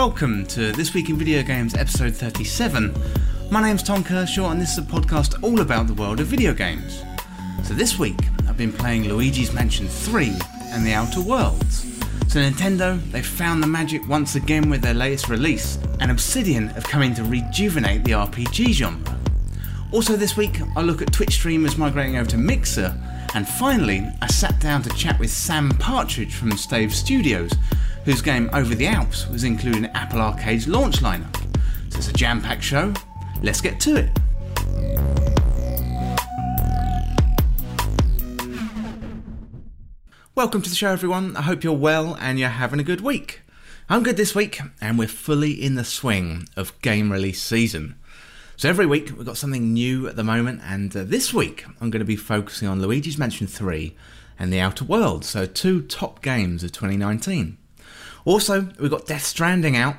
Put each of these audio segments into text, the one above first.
welcome to This Week in Video Games episode 37. My name's Tom Kershaw and this is a podcast all about the world of video games. So this week I've been playing Luigi's Mansion 3 and The Outer Worlds. So Nintendo, they've found the magic once again with their latest release, and Obsidian have come in to rejuvenate the RPG genre. Also this week I look at Twitch streamers migrating over to Mixer, and finally I sat down to chat with Sam Partridge from Stave Studios whose game Over the Alps was included in Apple Arcade's launch lineup. So it's a jam packed show. Let's get to it. Welcome to the show, everyone. I hope you're well and you're having a good week. I'm good this week, and we're fully in the swing of game release season. So every week we've got something new at the moment, and uh, this week I'm going to be focusing on Luigi's Mansion 3 and The Outer World, so two top games of 2019. Also, we've got Death Stranding out.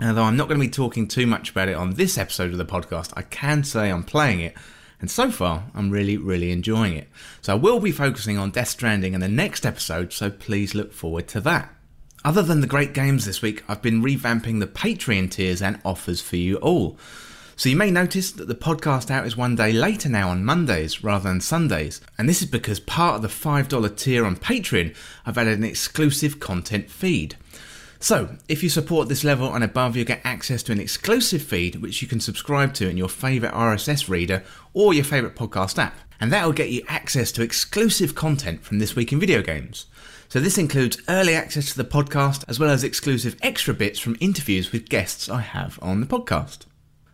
Uh, Although I'm not going to be talking too much about it on this episode of the podcast, I can say I'm playing it, and so far I'm really, really enjoying it. So I will be focusing on Death Stranding in the next episode, so please look forward to that. Other than the great games this week, I've been revamping the Patreon tiers and offers for you all. So you may notice that the podcast out is one day later now on Mondays rather than Sundays, and this is because part of the $5 tier on Patreon, I've added an exclusive content feed. So, if you support this level and above, you'll get access to an exclusive feed which you can subscribe to in your favourite RSS reader or your favourite podcast app. And that will get you access to exclusive content from This Week in Video Games. So, this includes early access to the podcast as well as exclusive extra bits from interviews with guests I have on the podcast.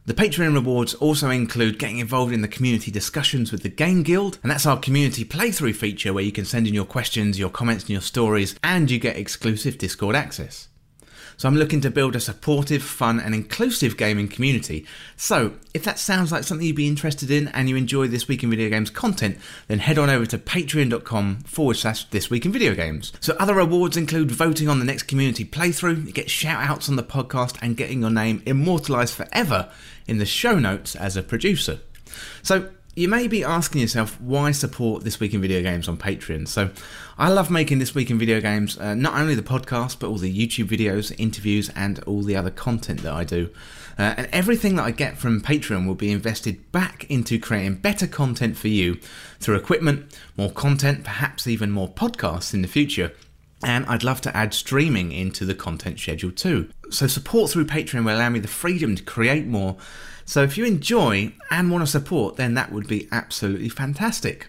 The Patreon rewards also include getting involved in the community discussions with the Game Guild, and that's our community playthrough feature where you can send in your questions, your comments, and your stories, and you get exclusive Discord access. So I'm looking to build a supportive, fun, and inclusive gaming community. So if that sounds like something you'd be interested in and you enjoy This Week in Video Games content, then head on over to patreon.com forward slash This Week in Video Games. So other rewards include voting on the next community playthrough, you get shout outs on the podcast, and getting your name immortalised forever in the show notes as a producer. So you may be asking yourself why support This Week in Video Games on Patreon. So, I love making This Week in Video Games, uh, not only the podcast, but all the YouTube videos, interviews, and all the other content that I do. Uh, and everything that I get from Patreon will be invested back into creating better content for you through equipment, more content, perhaps even more podcasts in the future. And I'd love to add streaming into the content schedule too. So, support through Patreon will allow me the freedom to create more so if you enjoy and want to support, then that would be absolutely fantastic.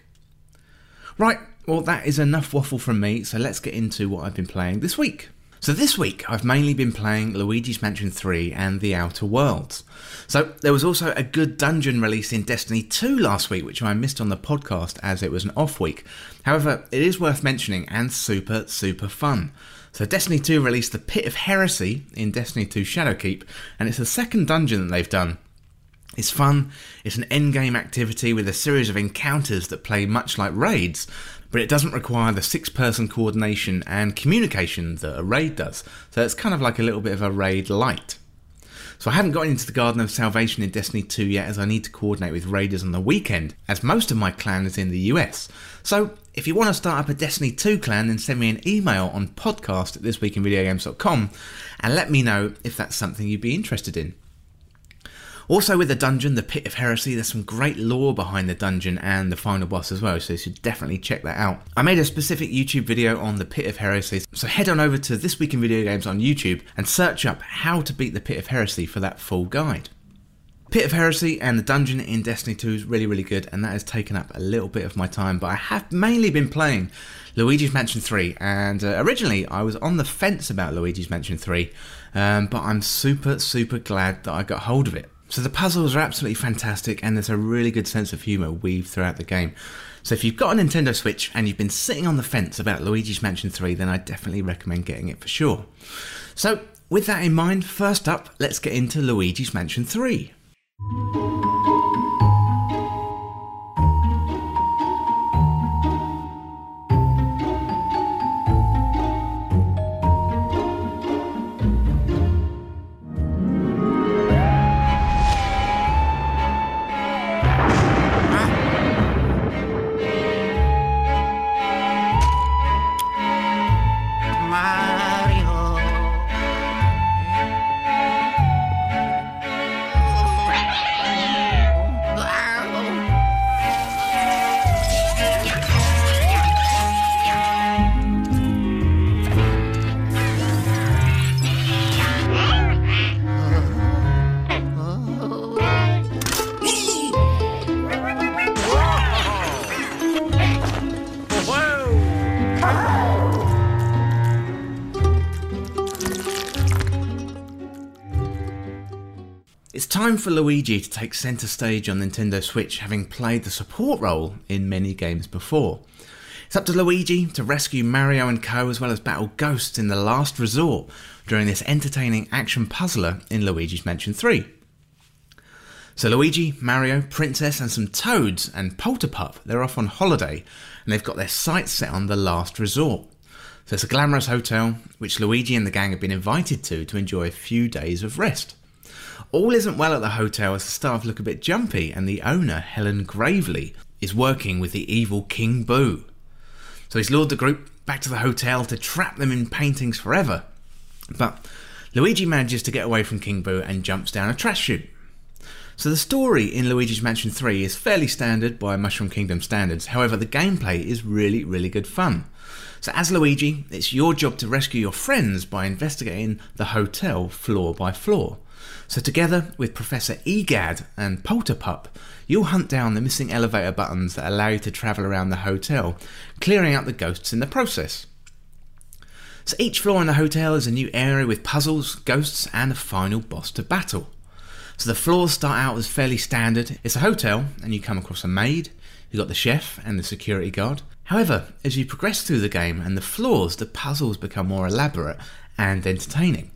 Right, well, that is enough waffle from me, so let's get into what I've been playing this week. So this week I've mainly been playing Luigi's Mansion 3 and The Outer Worlds. So there was also a good dungeon release in Destiny 2 last week, which I missed on the podcast as it was an off week. However, it is worth mentioning and super, super fun. So Destiny 2 released the Pit of Heresy in Destiny 2 Shadowkeep, and it's the second dungeon that they've done. It's fun, it's an endgame activity with a series of encounters that play much like raids, but it doesn't require the six person coordination and communication that a raid does. So it's kind of like a little bit of a raid light. So I haven't gotten into the Garden of Salvation in Destiny 2 yet as I need to coordinate with raiders on the weekend, as most of my clan is in the US. So if you want to start up a Destiny 2 clan, then send me an email on podcast at thisweekinvideogames.com and let me know if that's something you'd be interested in. Also, with the dungeon, the Pit of Heresy, there's some great lore behind the dungeon and the final boss as well, so you should definitely check that out. I made a specific YouTube video on the Pit of Heresy, so head on over to This Week in Video Games on YouTube and search up how to beat the Pit of Heresy for that full guide. Pit of Heresy and the dungeon in Destiny 2 is really, really good, and that has taken up a little bit of my time. But I have mainly been playing Luigi's Mansion 3, and uh, originally I was on the fence about Luigi's Mansion 3, um, but I'm super, super glad that I got hold of it. So the puzzles are absolutely fantastic, and there's a really good sense of humour weaved throughout the game. So if you've got a Nintendo Switch and you've been sitting on the fence about Luigi's Mansion 3, then I definitely recommend getting it for sure. So with that in mind, first up, let's get into Luigi's Mansion 3. Time for Luigi to take centre stage on Nintendo Switch, having played the support role in many games before. It's up to Luigi to rescue Mario and Co. as well as battle ghosts in the last resort during this entertaining action puzzler in Luigi's Mansion 3. So Luigi, Mario, Princess, and some Toads and Polterpup, they're off on holiday and they've got their sights set on the last resort. So it's a glamorous hotel which Luigi and the gang have been invited to to enjoy a few days of rest. All isn't well at the hotel as the staff look a bit jumpy, and the owner, Helen Gravely, is working with the evil King Boo. So he's lured the group back to the hotel to trap them in paintings forever. But Luigi manages to get away from King Boo and jumps down a trash chute. So the story in Luigi's Mansion 3 is fairly standard by Mushroom Kingdom standards, however, the gameplay is really, really good fun. So, as Luigi, it's your job to rescue your friends by investigating the hotel floor by floor. So, together with Professor Egad and Polterpup, you'll hunt down the missing elevator buttons that allow you to travel around the hotel, clearing out the ghosts in the process. So, each floor in the hotel is a new area with puzzles, ghosts, and a final boss to battle. So, the floors start out as fairly standard. It's a hotel, and you come across a maid, you've got the chef and the security guard. However, as you progress through the game and the floors, the puzzles become more elaborate and entertaining.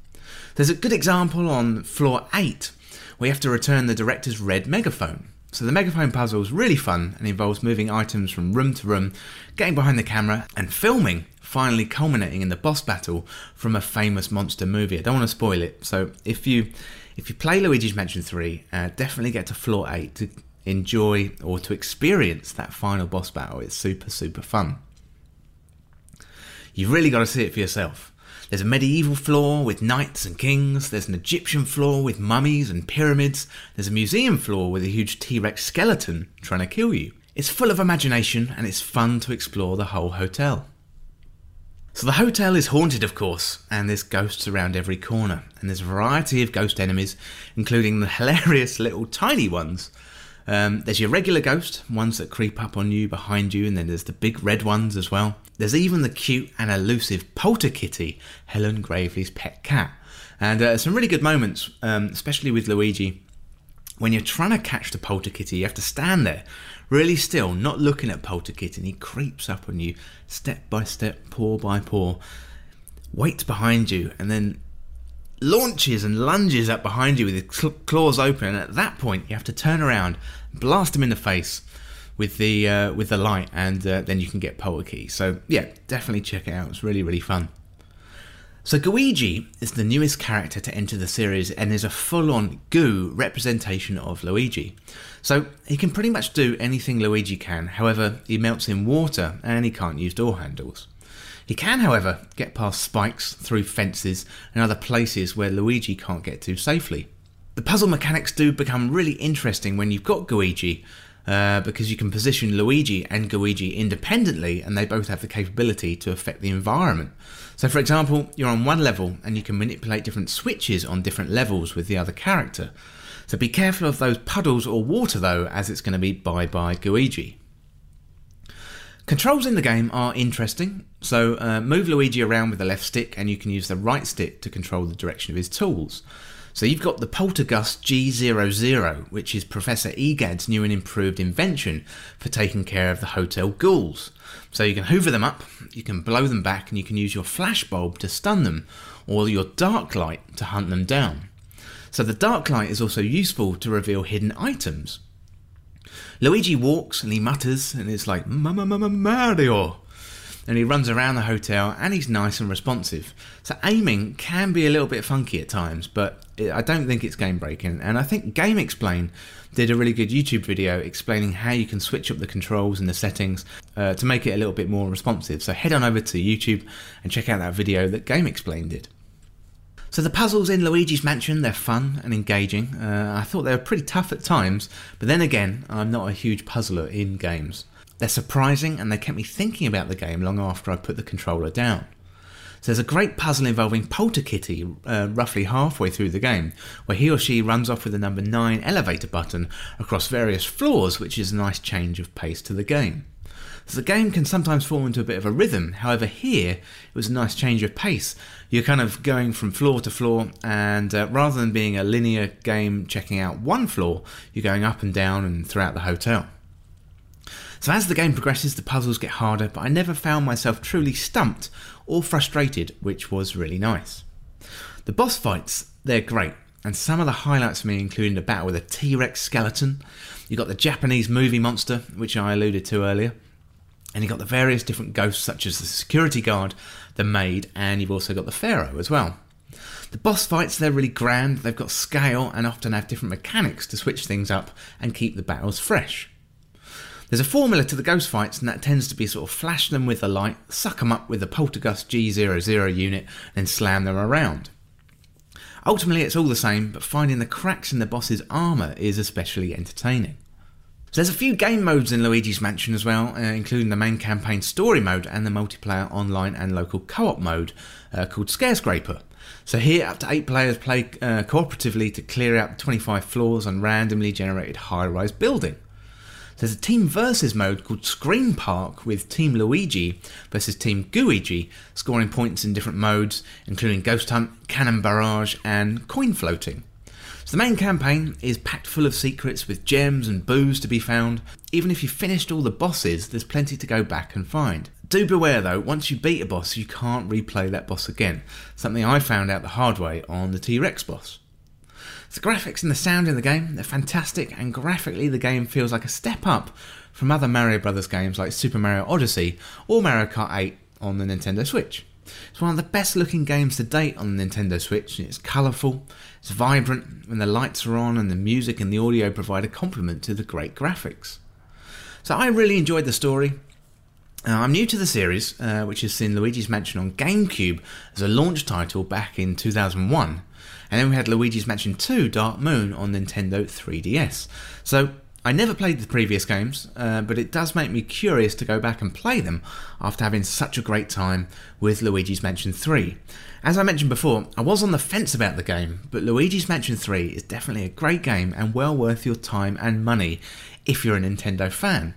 There's a good example on floor 8 where you have to return the director's red megaphone. So the megaphone puzzle is really fun and involves moving items from room to room, getting behind the camera, and filming, finally culminating in the boss battle from a famous monster movie. I don't want to spoil it, so if you if you play Luigi's Mansion 3, uh, definitely get to floor 8 to enjoy or to experience that final boss battle. It's super, super fun. You've really got to see it for yourself. There's a medieval floor with knights and kings, there's an Egyptian floor with mummies and pyramids, there's a museum floor with a huge T Rex skeleton trying to kill you. It's full of imagination and it's fun to explore the whole hotel. So the hotel is haunted, of course, and there's ghosts around every corner, and there's a variety of ghost enemies, including the hilarious little tiny ones um, there's your regular ghost, ones that creep up on you, behind you, and then there's the big red ones as well. There's even the cute and elusive Polterkitty, Helen Gravely's pet cat. And uh, some really good moments, um, especially with Luigi. When you're trying to catch the Polterkitty, you have to stand there, really still, not looking at Polterkitty, and he creeps up on you, step by step, paw by paw, waits behind you, and then launches and lunges up behind you with his claws open. And at that point, you have to turn around, blast him in the face with the uh, with the light, and uh, then you can get Polterkey. So yeah, definitely check it out. It's really really fun. So Gooigi is the newest character to enter the series and is a full-on goo representation of Luigi. So he can pretty much do anything Luigi can, however, he melts in water and he can't use door handles. He can, however, get past spikes, through fences, and other places where Luigi can't get to safely. The puzzle mechanics do become really interesting when you've got Gooigi, uh, because you can position Luigi and Gooigi independently and they both have the capability to affect the environment. So, for example, you're on one level and you can manipulate different switches on different levels with the other character. So, be careful of those puddles or water though, as it's going to be bye bye Gooigi. Controls in the game are interesting, so uh, move Luigi around with the left stick and you can use the right stick to control the direction of his tools. So you've got the Poltergust G00, which is Professor Egad's new and improved invention for taking care of the hotel ghouls. So you can hoover them up, you can blow them back, and you can use your flashbulb to stun them, or your dark light to hunt them down. So the dark light is also useful to reveal hidden items. Luigi walks and he mutters and it's like Mama Mama Mario. And he runs around the hotel and he's nice and responsive. So aiming can be a little bit funky at times, but I don't think it's game breaking. And I think GameXplain did a really good YouTube video explaining how you can switch up the controls and the settings uh, to make it a little bit more responsive. So head on over to YouTube and check out that video that GameXplain did. So the puzzles in Luigi's Mansion, they're fun and engaging. Uh, I thought they were pretty tough at times, but then again, I'm not a huge puzzler in games. They're surprising and they kept me thinking about the game long after I put the controller down. So there's a great puzzle involving Polterkitty uh, roughly halfway through the game, where he or she runs off with the number 9 elevator button across various floors, which is a nice change of pace to the game. So the game can sometimes fall into a bit of a rhythm. However, here it was a nice change of pace. You're kind of going from floor to floor, and uh, rather than being a linear game checking out one floor, you're going up and down and throughout the hotel. So as the game progresses, the puzzles get harder, but I never found myself truly stumped or frustrated, which was really nice. The boss fights, they're great, and some of the highlights for me including the battle with a T-Rex skeleton. You've got the Japanese movie monster, which I alluded to earlier. And you've got the various different ghosts, such as the security guard, the maid, and you've also got the pharaoh as well. The boss fights, they're really grand, they've got scale and often have different mechanics to switch things up and keep the battles fresh. There's a formula to the ghost fights, and that tends to be sort of flash them with the light, suck them up with the Poltergust G00 unit, then slam them around. Ultimately, it's all the same, but finding the cracks in the boss's armour is especially entertaining. So there's a few game modes in Luigi's Mansion as well, uh, including the main campaign story mode and the multiplayer online and local co-op mode uh, called Scarescraper. So here, up to eight players play uh, cooperatively to clear out 25 floors on randomly generated high-rise building. There's a team versus mode called Scream Park with Team Luigi versus Team Gooigi, scoring points in different modes, including Ghost Hunt, Cannon Barrage, and Coin Floating. So the main campaign is packed full of secrets with gems and boos to be found. Even if you've finished all the bosses, there's plenty to go back and find. Do beware though, once you beat a boss, you can't replay that boss again. Something I found out the hard way on the T Rex boss. The graphics and the sound in the game, they're fantastic, and graphically the game feels like a step up from other Mario Brothers games like Super Mario Odyssey or Mario Kart 8 on the Nintendo Switch. It's one of the best looking games to date on the Nintendo Switch. It's colourful, it's vibrant, when the lights are on, and the music and the audio provide a complement to the great graphics. So I really enjoyed the story. Uh, I'm new to the series, uh, which has seen Luigi's Mansion on GameCube as a launch title back in 2001. And then we had Luigi's Mansion 2 Dark Moon on Nintendo 3DS. So I never played the previous games, uh, but it does make me curious to go back and play them after having such a great time with Luigi's Mansion 3. As I mentioned before, I was on the fence about the game, but Luigi's Mansion 3 is definitely a great game and well worth your time and money if you're a Nintendo fan.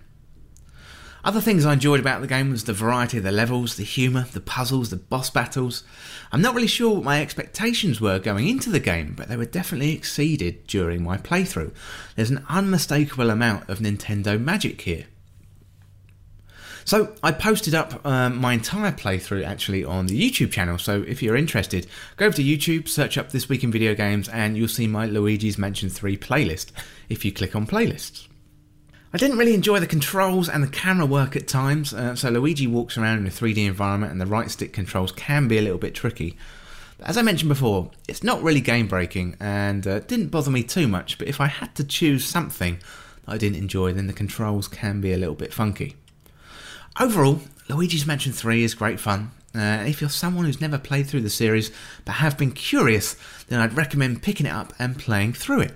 Other things I enjoyed about the game was the variety of the levels, the humour, the puzzles, the boss battles. I'm not really sure what my expectations were going into the game, but they were definitely exceeded during my playthrough. There's an unmistakable amount of Nintendo magic here. So I posted up um, my entire playthrough actually on the YouTube channel. So if you're interested, go over to YouTube, search up this week in video games, and you'll see my Luigi's Mansion 3 playlist. If you click on playlists. I didn't really enjoy the controls and the camera work at times, uh, so Luigi walks around in a 3D environment and the right stick controls can be a little bit tricky. But as I mentioned before, it's not really game breaking and uh, didn't bother me too much, but if I had to choose something that I didn't enjoy, then the controls can be a little bit funky. Overall, Luigi's Mansion 3 is great fun. Uh, if you're someone who's never played through the series but have been curious, then I'd recommend picking it up and playing through it.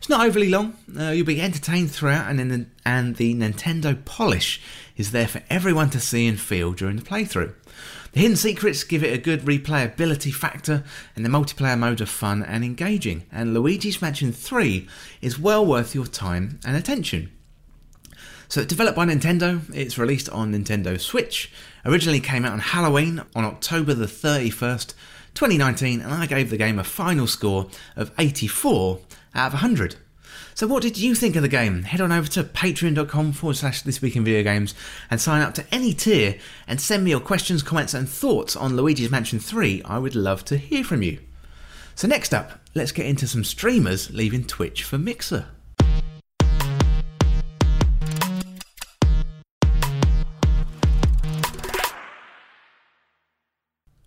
It's not overly long. Uh, you'll be entertained throughout, and the, and the Nintendo polish is there for everyone to see and feel during the playthrough. The hidden secrets give it a good replayability factor, and the multiplayer modes are fun and engaging. And Luigi's Mansion 3 is well worth your time and attention. So, developed by Nintendo, it's released on Nintendo Switch. Originally came out on Halloween on October the 31st, 2019, and I gave the game a final score of 84 out of 100. So, what did you think of the game? Head on over to patreon.com forward slash this week in video games and sign up to any tier and send me your questions, comments, and thoughts on Luigi's Mansion 3. I would love to hear from you. So, next up, let's get into some streamers leaving Twitch for Mixer.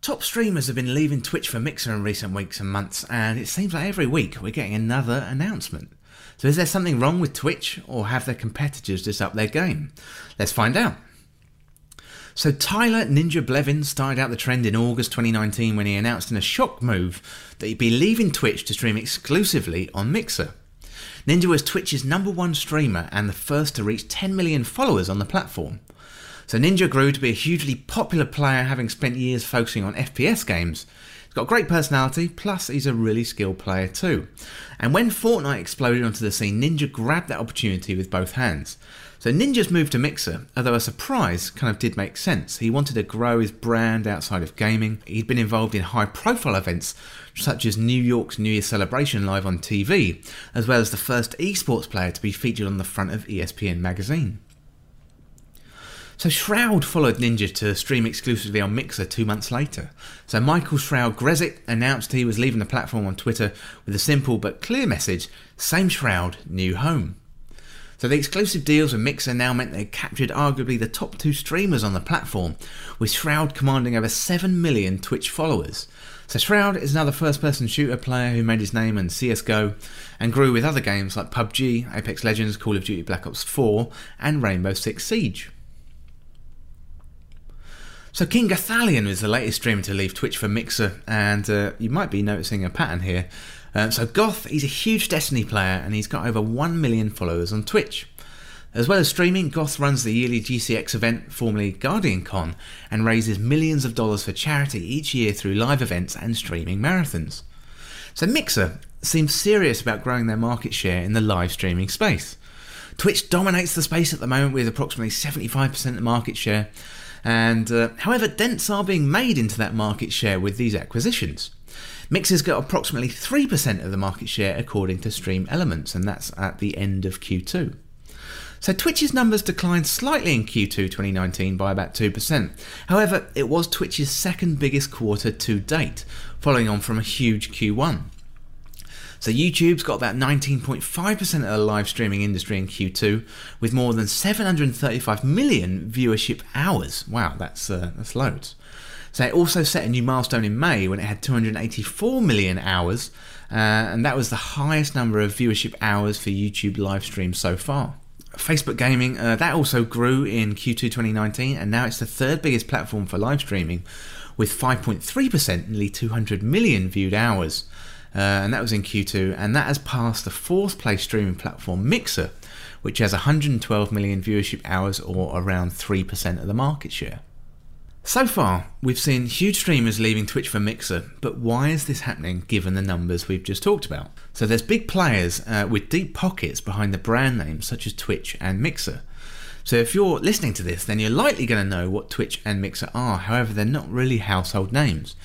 Top streamers have been leaving Twitch for Mixer in recent weeks and months, and it seems like every week we're getting another announcement. So, is there something wrong with Twitch, or have their competitors just upped their game? Let's find out. So, Tyler Ninja Blevin started out the trend in August 2019 when he announced in a shock move that he'd be leaving Twitch to stream exclusively on Mixer. Ninja was Twitch's number one streamer and the first to reach 10 million followers on the platform. So Ninja grew to be a hugely popular player, having spent years focusing on FPS games. He's got great personality, plus he's a really skilled player too. And when Fortnite exploded onto the scene, Ninja grabbed that opportunity with both hands. So Ninja's move to Mixer, although a surprise, kind of did make sense. He wanted to grow his brand outside of gaming. He'd been involved in high profile events such as New York's New Year celebration live on TV, as well as the first esports player to be featured on the front of ESPN magazine. So Shroud followed Ninja to stream exclusively on Mixer two months later. So Michael Shroud Grzesiek announced he was leaving the platform on Twitter with a simple but clear message same Shroud, new home. So the exclusive deals with Mixer now meant they captured arguably the top two streamers on the platform, with Shroud commanding over 7 million Twitch followers. So Shroud is another first-person shooter player who made his name in CSGO and grew with other games like PUBG, Apex Legends, Call of Duty Black Ops 4 and Rainbow Six Siege. So King Gothalion is the latest streamer to leave Twitch for Mixer, and uh, you might be noticing a pattern here. Um, so Goth, he's a huge Destiny player, and he's got over 1 million followers on Twitch. As well as streaming, Goth runs the yearly GCX event, formerly Guardian Con, and raises millions of dollars for charity each year through live events and streaming marathons. So Mixer seems serious about growing their market share in the live streaming space. Twitch dominates the space at the moment with approximately 75% of market share, and uh, however, dents are being made into that market share with these acquisitions. Mixer's got approximately 3% of the market share according to Stream Elements, and that's at the end of Q2. So Twitch's numbers declined slightly in Q2 2019 by about 2%. However, it was Twitch's second biggest quarter to date, following on from a huge Q1. So YouTube's got about 19.5% of the live streaming industry in Q2, with more than 735 million viewership hours. Wow, that's uh, that's loads. So it also set a new milestone in May when it had 284 million hours, uh, and that was the highest number of viewership hours for YouTube live streams so far. Facebook Gaming, uh, that also grew in Q2 2019, and now it's the third biggest platform for live streaming, with 5.3%, nearly 200 million viewed hours uh, and that was in Q2, and that has passed the fourth place streaming platform Mixer, which has 112 million viewership hours or around 3% of the market share. So far, we've seen huge streamers leaving Twitch for Mixer, but why is this happening given the numbers we've just talked about? So there's big players uh, with deep pockets behind the brand names such as Twitch and Mixer. So if you're listening to this, then you're likely going to know what Twitch and Mixer are, however, they're not really household names.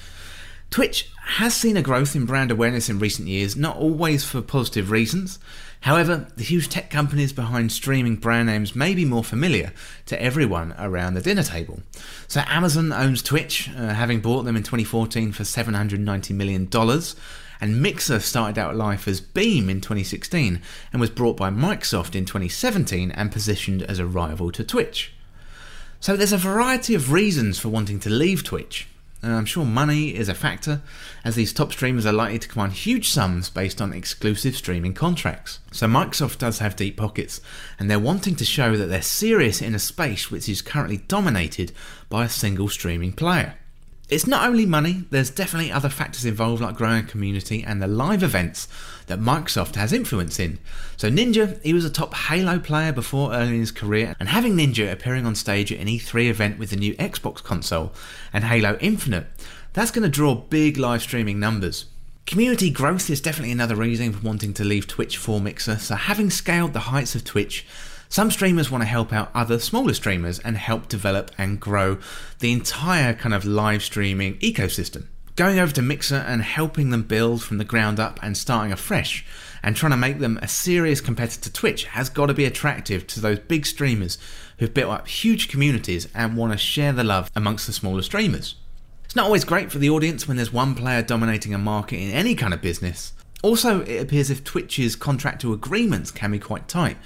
Twitch has seen a growth in brand awareness in recent years, not always for positive reasons. However, the huge tech companies behind streaming brand names may be more familiar to everyone around the dinner table. So, Amazon owns Twitch, uh, having bought them in 2014 for $790 million. And Mixer started out life as Beam in 2016 and was brought by Microsoft in 2017 and positioned as a rival to Twitch. So, there's a variety of reasons for wanting to leave Twitch. And I'm sure money is a factor, as these top streamers are likely to command huge sums based on exclusive streaming contracts. So Microsoft does have deep pockets, and they're wanting to show that they're serious in a space which is currently dominated by a single streaming player. It's not only money, there's definitely other factors involved like growing a community and the live events that Microsoft has influence in. So Ninja, he was a top Halo player before early in his career, and having Ninja appearing on stage at an E3 event with the new Xbox console and Halo Infinite, that's going to draw big live streaming numbers. Community growth is definitely another reason for wanting to leave Twitch for Mixer, so having scaled the heights of Twitch, some streamers want to help out other smaller streamers and help develop and grow the entire kind of live streaming ecosystem. Going over to Mixer and helping them build from the ground up and starting afresh and trying to make them a serious competitor to Twitch has got to be attractive to those big streamers who've built up huge communities and want to share the love amongst the smaller streamers. It's not always great for the audience when there's one player dominating a market in any kind of business. Also, it appears if Twitch's contractual agreements can be quite tight,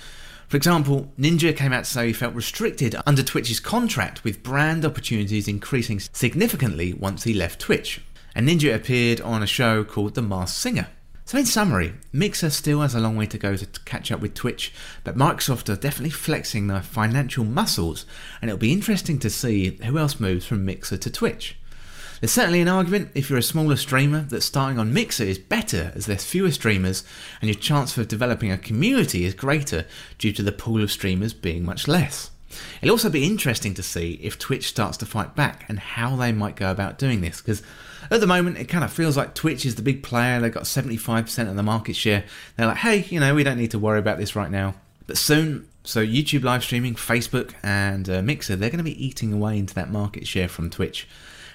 for example, Ninja came out to say he felt restricted under Twitch's contract, with brand opportunities increasing significantly once he left Twitch. And Ninja appeared on a show called The Masked Singer. So, in summary, Mixer still has a long way to go to catch up with Twitch, but Microsoft are definitely flexing their financial muscles, and it'll be interesting to see who else moves from Mixer to Twitch. There's certainly an argument if you're a smaller streamer that starting on Mixer is better as there's fewer streamers and your chance for developing a community is greater due to the pool of streamers being much less. It'll also be interesting to see if Twitch starts to fight back and how they might go about doing this because At the moment, it kind of feels like Twitch is the big player. They've got 75% of the market share. They're like, hey, you know, we don't need to worry about this right now. But soon, so YouTube live streaming, Facebook, and uh, Mixer, they're going to be eating away into that market share from Twitch.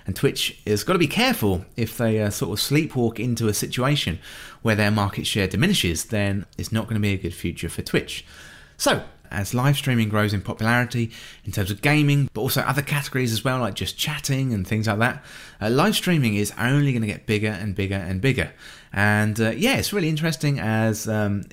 And Twitch has got to be careful if they uh, sort of sleepwalk into a situation where their market share diminishes, then it's not going to be a good future for Twitch. So, as live streaming grows in popularity in terms of gaming, but also other categories as well, like just chatting and things like that, uh, live streaming is only going to get bigger and bigger and bigger. And uh, yeah, it's really interesting as um,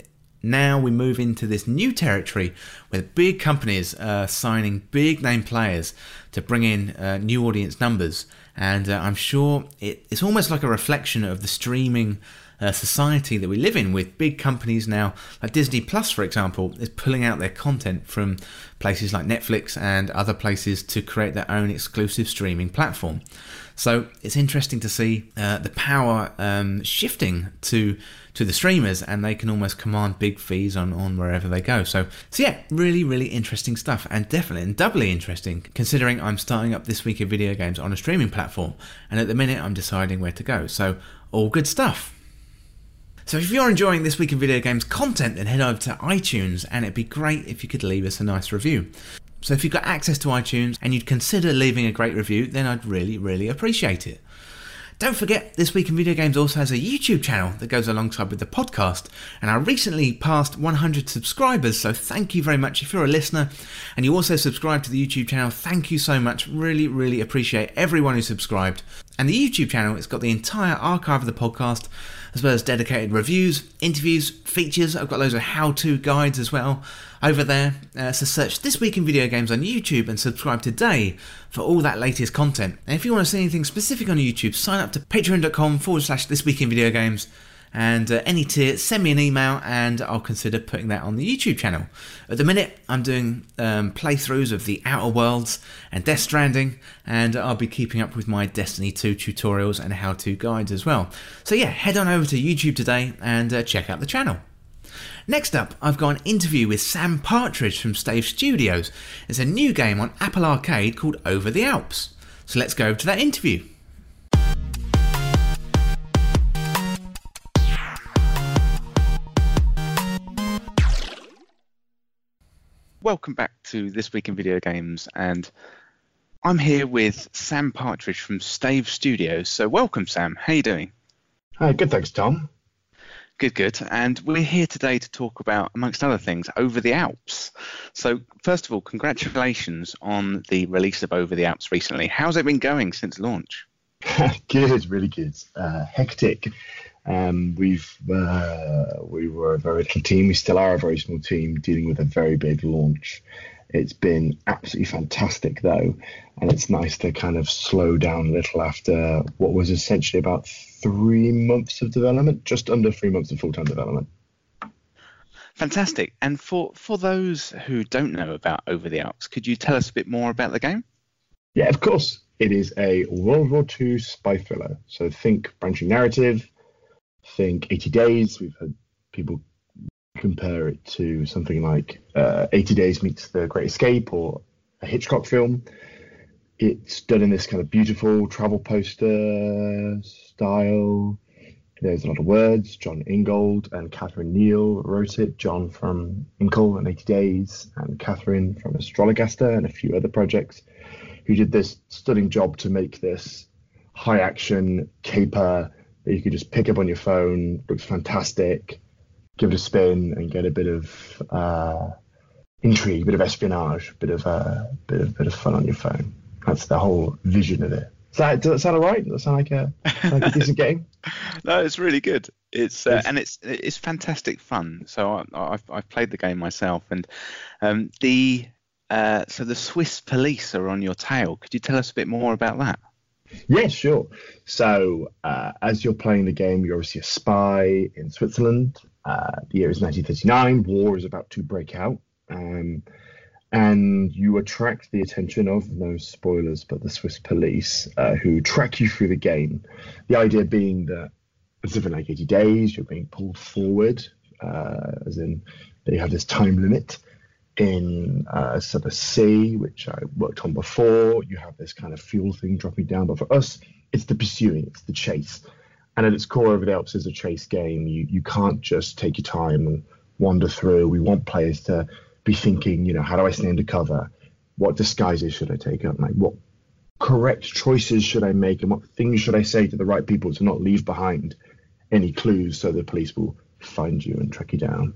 now we move into this new territory where big companies are signing big name players to bring in uh, new audience numbers. And uh, I'm sure it, it's almost like a reflection of the streaming uh, society that we live in, with big companies now, like Disney Plus, for example, is pulling out their content from places like Netflix and other places to create their own exclusive streaming platform. So it's interesting to see uh, the power um, shifting to to the streamers, and they can almost command big fees on, on wherever they go. So, so yeah, really, really interesting stuff, and definitely and doubly interesting considering I'm starting up this week of video games on a streaming platform, and at the minute I'm deciding where to go. So, all good stuff. So if you're enjoying this week in video games content, then head over to iTunes and it'd be great if you could leave us a nice review. So if you've got access to iTunes and you'd consider leaving a great review, then I'd really, really appreciate it. Don't forget, This Week in Video Games also has a YouTube channel that goes alongside with the podcast, and I recently passed 100 subscribers, so thank you very much if you're a listener and you also subscribe to the YouTube channel. Thank you so much. Really, really appreciate everyone who subscribed. And the YouTube channel, it's got the entire archive of the podcast as well as dedicated reviews, interviews, features. I've got loads of how to guides as well over there. Uh, so search This Week in Video Games on YouTube and subscribe today for all that latest content. And if you want to see anything specific on YouTube, sign up to patreon.com forward slash This Week in Video Games and uh, any tier, send me an email and I'll consider putting that on the YouTube channel. At the minute, I'm doing um, playthroughs of the Outer Worlds and Death Stranding, and I'll be keeping up with my Destiny 2 tutorials and how to guides as well. So, yeah, head on over to YouTube today and uh, check out the channel. Next up, I've got an interview with Sam Partridge from Stave Studios. It's a new game on Apple Arcade called Over the Alps. So let's go to that interview. Welcome back to This Week in Video Games, and I'm here with Sam Partridge from Stave Studios. So, welcome, Sam. How you doing? Hi, good, thanks, Tom. Good, good. And we're here today to talk about, amongst other things, Over the Alps. So, first of all, congratulations on the release of Over the Alps recently. How's it been going since launch? good, really good. Uh, hectic. Um, we've uh, we were a very little team. We still are a very small team dealing with a very big launch. It's been absolutely fantastic though, and it's nice to kind of slow down a little after what was essentially about three months of development, just under three months of full time development. Fantastic. And for for those who don't know about Over the Alps, could you tell us a bit more about the game? Yeah, of course. It is a World War II spy thriller. So think branching narrative, think 80 Days. We've had people compare it to something like uh, 80 Days meets The Great Escape or a Hitchcock film. It's done in this kind of beautiful travel poster style. There's a lot of words. Jon Ingold and Katharine Neil wrote it. John from Inkle and 80 Days, and Catherine from Astrologaster and a few other projects, who did this stunning job to make this high action caper that you could just pick up on your phone. Looks fantastic. Give it a spin and get a bit of uh, intrigue, a bit of espionage, a bit of uh, bit of bit of fun on your phone. That's the whole vision of it. Does that, does that sound alright? Does that sound like a, sound like a decent game? no, it's really good. It's uh, and it's it's fantastic fun. So I, have I've played the game myself, and um, the uh, so the Swiss police are on your tail. Could you tell us a bit more about that? Yeah, sure. So, uh, as you're playing the game, you're obviously a spy in Switzerland. Uh, the year is 1939. War is about to break out. Um, and you attract the attention of, no spoilers, but the Swiss police uh, who track you through the game. The idea being that, in like 80 days, you're being pulled forward, uh, as in they have this time limit in uh, sort of C, which I worked on before. You have this kind of fuel thing dropping down, but for us, it's the pursuing, it's the chase. And at its core, Over the Alps is a chase game. You you can't just take your time and wander through. We want players to be thinking, you know, how do I stay undercover? What disguises should I take up? Like what correct choices should I make and what things should I say to the right people to not leave behind any clues so the police will find you and track you down.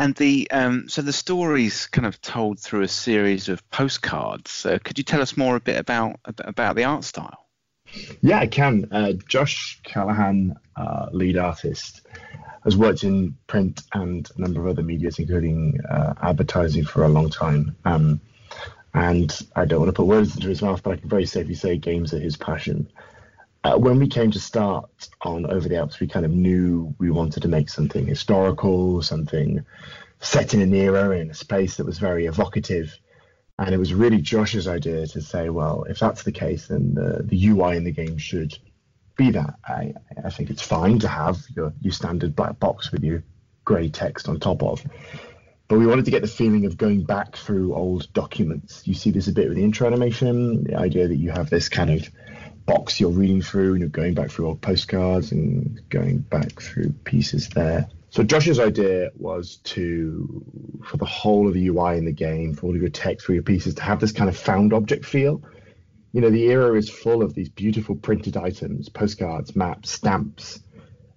And the um, so the story's kind of told through a series of postcards. Uh, could you tell us more a bit about about the art style? Yeah, I can. Uh, Josh Callahan, uh, lead artist, has worked in print and a number of other medias, including uh, advertising, for a long time. Um, and I don't want to put words into his mouth, but I can very safely say games are his passion. Uh, when we came to start on Over the Alps, we kind of knew we wanted to make something historical, something set in an era, in a space that was very evocative. And it was really Josh's idea to say, well, if that's the case, then the, the UI in the game should be that. I, I think it's fine to have your, your standard black box with your grey text on top of. But we wanted to get the feeling of going back through old documents. You see this a bit with the intro animation, the idea that you have this kind of box you're reading through and you're going back through old postcards and going back through pieces there. So Josh's idea was to, for the whole of the UI in the game, for all of your text, for your pieces, to have this kind of found object feel you know, the era is full of these beautiful printed items, postcards, maps, stamps.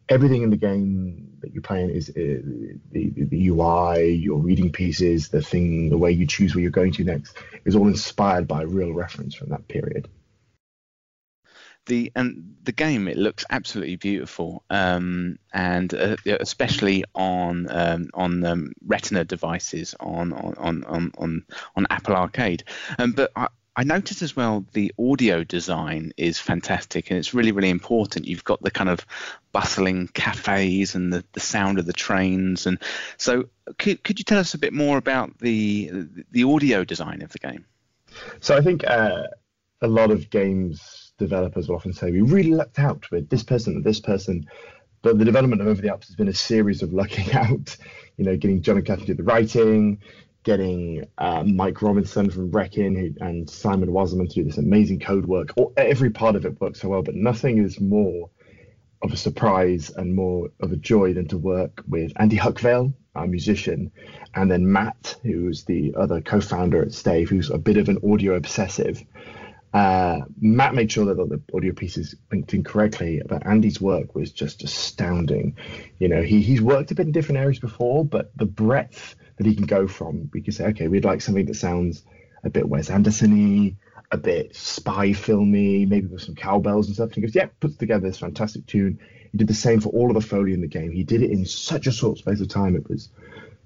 Everything in the game that you're playing is uh, the, the UI, your reading pieces, the thing, the way you choose where you're going to next is all inspired by real reference from that period. The and the game it looks absolutely beautiful, um, and uh, especially on um, on um, Retina devices on on on on on Apple Arcade. Um, but I, I noticed as well the audio design is fantastic and it's really, really important. You've got the kind of bustling cafes and the, the sound of the trains. And so, could, could you tell us a bit more about the the audio design of the game? So, I think uh, a lot of games developers will often say, we really lucked out with this person and this person. But the development of Over the Alps has been a series of lucking out, you know, getting Jon and Kathy to do the writing, getting uh, Mike Robinson from Wrekin and Simon Wasserman to do this amazing code work. Every part of it works so well, but nothing is more of a surprise and more of a joy than to work with Andy Huckvale, our musician, and then Matt, who's the other co-founder at Stave, who's a bit of an audio obsessive. Uh, Matt made sure that the audio pieces linked in correctly, but Andy's work was just astounding. You know, he he's worked a bit in different areas before, but the breadth that he can go from. We can say, okay, we'd like something that sounds a bit Wes Anderson-y, a bit spy filmy, maybe with some cowbells and stuff. And he goes, yeah, puts together this fantastic tune. He did the same for all of the foley in the game. He did it in such a short space of time. It was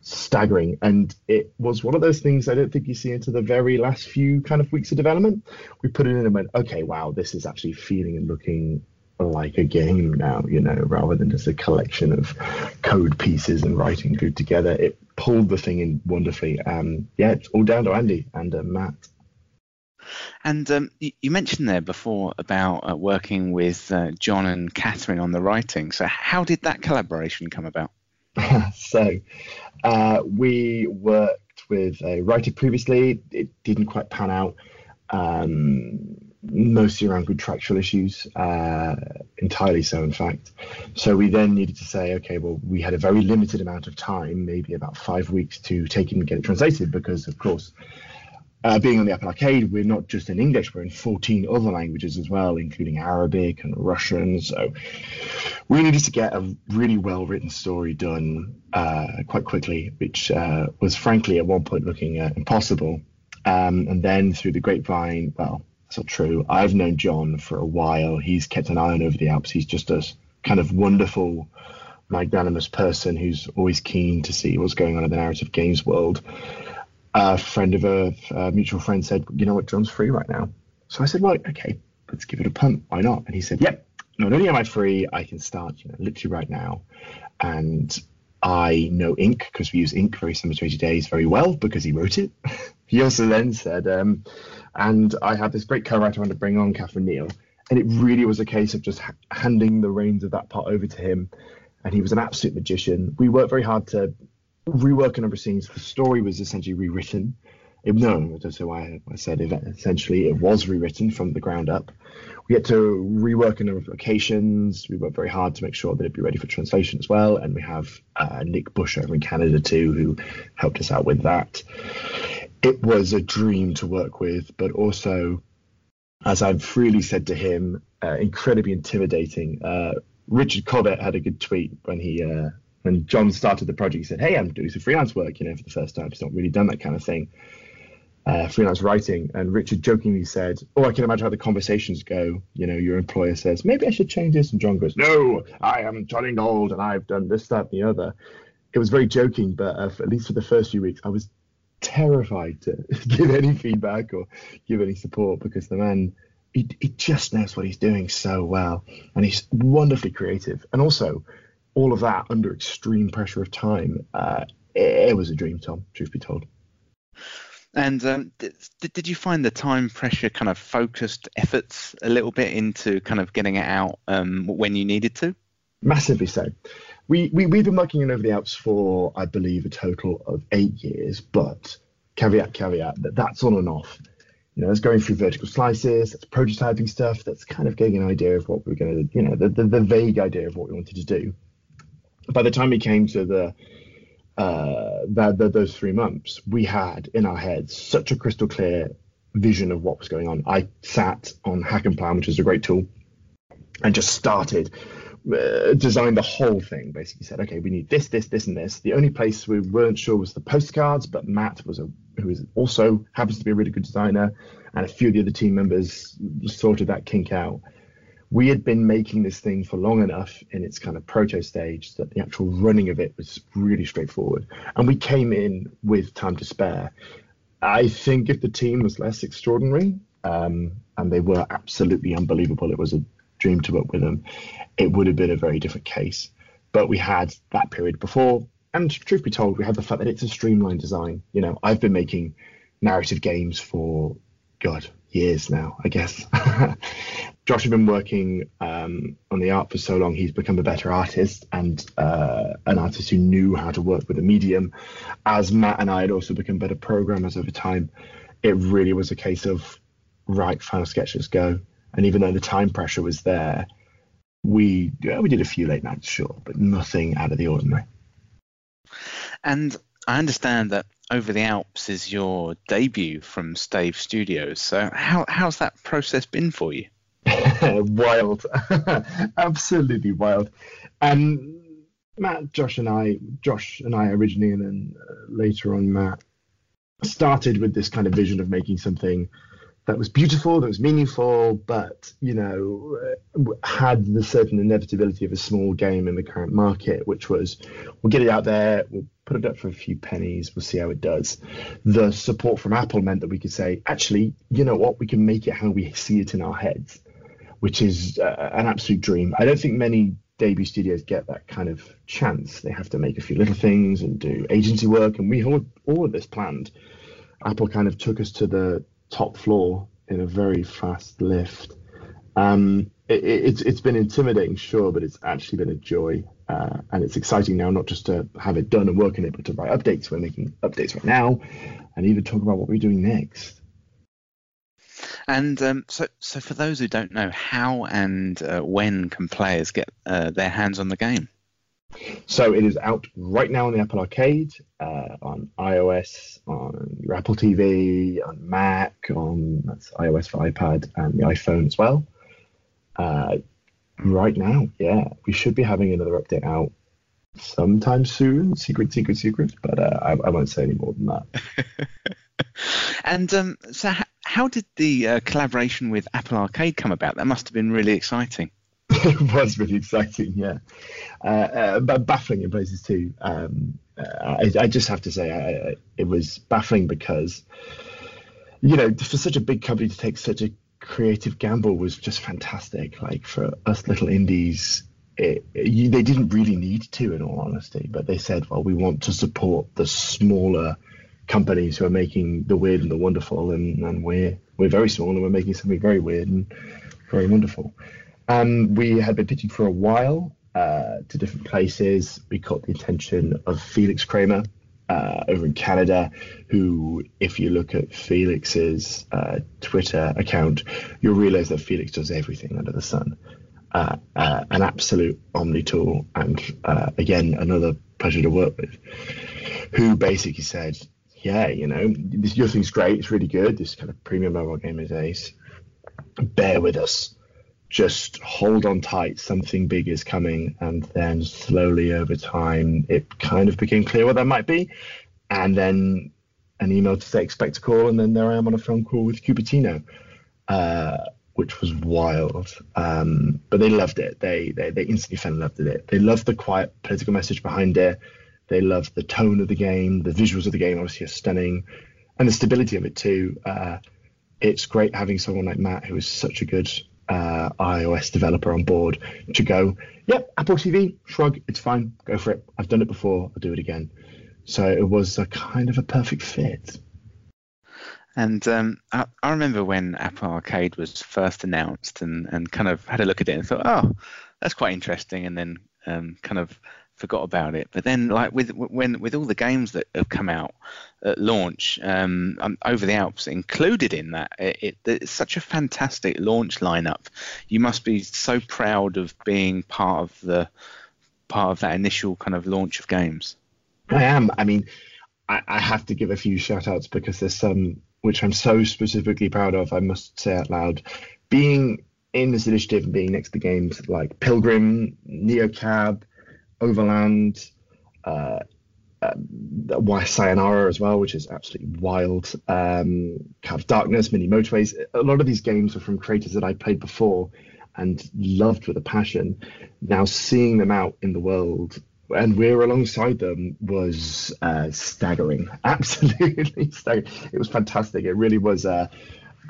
staggering. And it was one of those things I don't think you see into the very last few kind of weeks of development. We put it in and went, okay, wow, this is actually feeling and looking like a game now, you know, rather than just a collection of code pieces and writing glued together. It pulled the thing in wonderfully. Um, yeah, it's all down to Andy and uh, Matt. And um, you, mentioned there before about uh, working with uh, Jon and Katharine on the writing. So, how did that collaboration come about? so, uh, we worked with a writer previously. It didn't quite pan out. Um, mostly around contractual issues, uh, entirely so, in fact. So we then needed to say, okay, well, we had a very limited amount of time, maybe about five weeks, to take it and get it translated, because of course, uh, being on the Apple Arcade, we're not just in English, we're in 14 other languages as well, including Arabic and Russian. So we needed to get a really well written story done uh, quite quickly, which uh, was frankly at one point looking uh, impossible. Um, and then through the grapevine, well, that's not true. I've known Jon for a while. He's kept an eye on over the Alps. He's just a kind of wonderful, magnanimous person who's always keen to see what's going on in the narrative games world. A friend of a, a mutual friend said, "You know what? Jon's free right now." So I said, "Well, okay, let's give it a punt. Why not?" And he said, "Yep. Not only am I free, I can start, you know, literally right now." And I know Ink because we use Ink very similar to 80 Days very well because he wrote it. he also then said, um, and I had this great co-writer I wanted to bring on, Katharine Neil, and it really was a case of just ha- handing the reins of that part over to him, and he was an absolute magician. We worked very hard to rework a number of scenes. The story was essentially rewritten It, no, that's why I said it, essentially it was rewritten from the ground up. We had to rework a number of locations. We worked very hard to make sure that it'd be ready for translation as well. And we have uh, Nick Bush over in Canada too, who helped us out with that. It was a dream to work with, but also, as I've freely said to him, uh, incredibly intimidating. Uh, Richard Cobbett had a good tweet when he uh, when Jon started the project. He said, "Hey, I'm doing some freelance work, you know, for the first time. He's not really done that kind of thing, uh, freelance writing." And Richard jokingly said, "Oh, I can imagine how the conversations go. You know, your employer says, maybe I should change this,' and Jon goes, "No, I am Jon Ingold, and I've done this, that, and the other." It was very joking, but uh, at least for the first few weeks, I was terrified to give any feedback or give any support because the man he, he just knows what he's doing so well and he's wonderfully creative and also all of that under extreme pressure of time uh, it, it, was a dream tom truth be told. And um, did, did you find the time pressure kind of focused efforts a little bit into kind of getting it out um, when you needed to? Massively so. We, we we've been working in over the Alps for i believe a total of eight years but caveat caveat that that's on and off. You know, it's going through vertical slices, that's prototyping stuff, that's kind of getting an idea of what we are going to, you know, the, the, the, vague idea of what we wanted to do. By the time we came to the, uh, that, those three months, we had in our heads such a crystal clear vision of what was going on. I sat on HacknPlan, which is a great tool, and just started uh, designed the whole thing. Basically said, okay, we need this, this, this, and this. The only place we weren't sure was the postcards, but Matt was a who is also happens to be a really good designer, and a few of the other team members sorted that kink out. We had been making this thing for long enough in its kind of proto stage that the actual running of it was really straightforward. And we came in with time to spare. I think if the team was less extraordinary, um, and they were absolutely unbelievable, it was a dream to work with them, it would have been a very different case. But we had that period before, and truth be told, we had the fact that it's a streamlined design. You know, I've been making narrative games for God years now, I guess. Josh had been working um, on the art for so long; he's become a better artist and uh, an artist who knew how to work with a medium. As Matt and I had also become better programmers over time, it really was a case of right, final sketches go. And even though the time pressure was there, we yeah, we did a few late nights, sure, but nothing out of the ordinary. And I understand that Over the Alps is your debut from Stave Studios. So how how's that process been for you? wild, absolutely wild. And Matt, Josh, and I, Josh and I originally, and then uh, later on Matt, started with this kind of vision of making something that was beautiful, that was meaningful, but you know uh, had the certain inevitability of a small game in the current market, which was we'll get it out there, we'll put it up for a few pennies, we'll see how it does. The support from Apple meant that we could say, actually, you know what, we can make it how we see it in our heads, which is uh, an absolute dream. I don't think many debut studios get that kind of chance. They have to make a few little things and do agency work, and we had all of this planned. Apple kind of took us to the top floor in a very fast lift. Um, it, it's it's been intimidating, sure, but it's actually been a joy, uh, and it's exciting now not just to have it done and work it, but to write updates. We're making updates right now, and even talk about what we're doing next. And um, so, so for those who don't know, how and uh, when can players get uh, their hands on the game? So it is out right now on the Apple Arcade, uh, on iOS, on your Apple TV, on Mac, on that's iOS for iPad and the iPhone as well. Uh, right now, yeah, we should be having another update out sometime soon. Secret, secret, secret, but uh, I, I, won't say any more than that. and um, so, how did the uh, collaboration with Apple Arcade come about? That must have been really exciting. it was really exciting, yeah, uh, uh, but baffling in places too. Um, uh, I, I, just have to say, I, it was baffling because, you know, for such a big company to take such a creative gamble was just fantastic. Like for us little indies, it, it, they didn't really need to, in all honesty, but they said, well, we want to support the smaller companies who are making the weird and the wonderful, and, and we're we're very small and we're making something very weird and very wonderful. And we had been pitching for a while uh, to different places. We caught the attention of Felix Kramer, uh, over in Canada, who, if you look at Felix's uh, Twitter account, you'll realize that Felix does everything under the sun. Uh, uh an absolute omni tool, and uh, again, another pleasure to work with, who basically said, Yeah, you know, this, your thing's great, it's really good. This kind of premium mobile game is ace. Bear with us just hold on tight, something big is coming. And then slowly over time, it kind of became clear what that might be. And then an email to say expect a call, and then there I am on a phone call with Cupertino, uh, which was wild. Um, but they loved it. They, they they instantly fell in love with it. They loved the quiet political message behind it. They love the tone of the game, the visuals of the game, obviously are stunning, and the stability of it too. Uh, it's great having someone like Matt who is such a good uh, iOS developer on board to go, yep, Apple TV, shrug, it's fine, go for it. I've done it before, I'll do it again. So it was a kind of a perfect fit. And um, I, I, remember when Apple Arcade was first announced and, and kind of had a look at it and thought, oh, that's quite interesting. And then um, kind of forgot about it. But then, like with when with all the games that have come out at launch, um, um, over the Alps included in that, it, it, it's such a fantastic launch lineup. You must be so proud of being part of the part of that initial kind of launch of games. I am. I mean, I, I have to give a few shout outs because there's some which I'm so specifically proud of. I must say out loud, being in this initiative and being next to games like Pilgrim, Neocab, Overland, uh, uh, Sayonara as well, which is absolutely wild. Um, Cloud of Darkness, Mini Motorways. A lot of these games are from creators that I played before and loved with a passion. Now seeing them out in the world and we're alongside them was uh, staggering, absolutely staggering. It was fantastic. It really was a,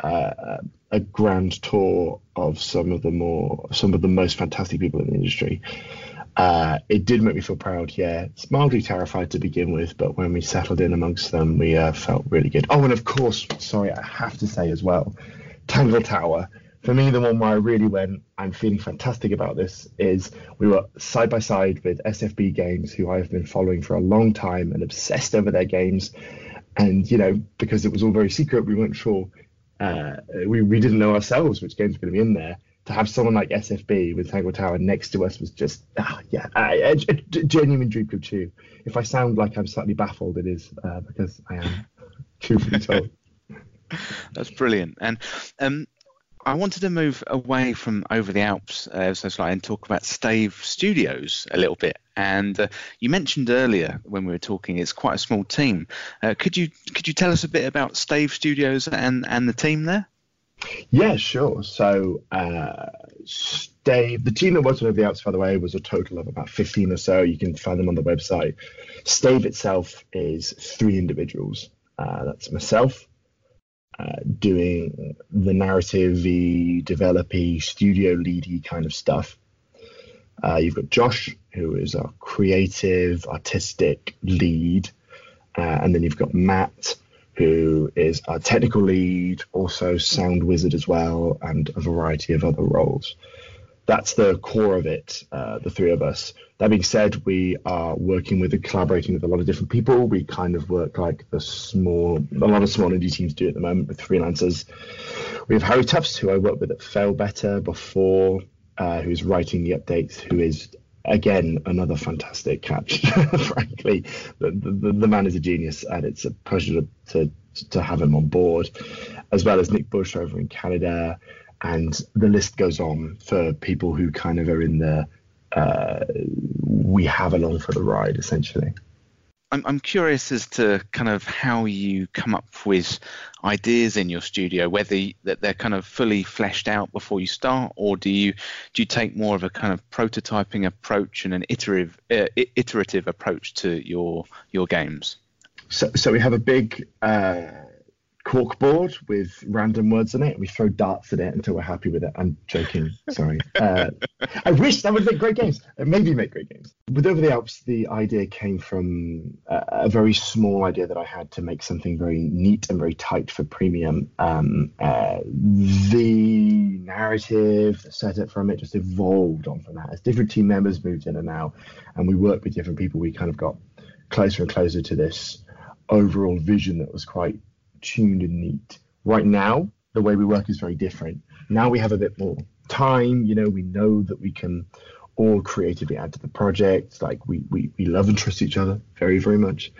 a, a grand tour of some of the more some of the most fantastic people in the industry. Uh, it did make me feel proud, yeah. It's mildly terrified to begin with, but when we settled in amongst them, we uh, felt really good. Oh, and of course, sorry, I have to say as well, Tangle Tower. For me, the one where I really went, I'm feeling fantastic about this, is we were side by side with SFB Games, who I've been following for a long time and obsessed over their games. And, you know, because it was all very secret, we weren't sure, uh, we, we didn't know ourselves which games were going to be in there to have someone like SFB with Tangle Tower next to us was just, ah, yeah, a, a, a, genuine dream come true. If I sound like I'm slightly baffled, it is uh, because I am, truthfully told. That's brilliant. And um, I wanted to move away from Over the Alps uh, so slightly and talk about Stave Studios a little bit. And uh, you mentioned earlier when we were talking, it's quite a small team. Uh, could you could you tell us a bit about Stave Studios and and the team there? Yeah, sure. So, uh, Stave, the team that worked on the Alps, by the way, was a total of about 15 or so. You can find them on the website. Stave itself is three individuals. Uh, that's myself uh, doing the narrative, the developy, studio leady kind of stuff. Uh, you've got Josh, who is our creative, artistic lead. Uh, and then you've got Matt, who is our technical lead, also sound wizard as well, and a variety of other roles. That's the core of it, uh, the three of us. That being said, we are working with and collaborating with a lot of different people. We kind of work like the small, a lot of small indie teams do at the moment with freelancers. We have Harry Tufts, who I worked with at Failbetter before, uh, who's writing the updates, who is again, another fantastic catch. Frankly, the, the, the, man is a genius, and it's a pleasure to, to, to have him on board, as well as Nick Bush over in Canada, and the list goes on for people who kind of are in the uh, we have along for the ride, essentially. I'm, I'm curious as to kind of how you come up with ideas in your studio, whether that they're kind of fully fleshed out before you start, or do you do you take more of a kind of prototyping approach and an iterative uh, iterative approach to your your games? So, so we have a big uh, cork board with random words on it. We throw darts at it until we're happy with it. I'm joking. Sorry. Uh, I wish that would make great games. Uh, maybe make great games. With Over the Alps, the idea came from a, a, very small idea that I had to make something very neat and very tight for premium. Um, uh, the narrative, the setup from it just evolved on from that. As different team members moved in and out, and we worked with different people, we kind of got closer and closer to this overall vision that was quite tuned and neat. Right now, the way we work is very different. Now we have a bit more time. You know, we know that we can all creatively add to the project. Like we we, we love and trust each other very very much.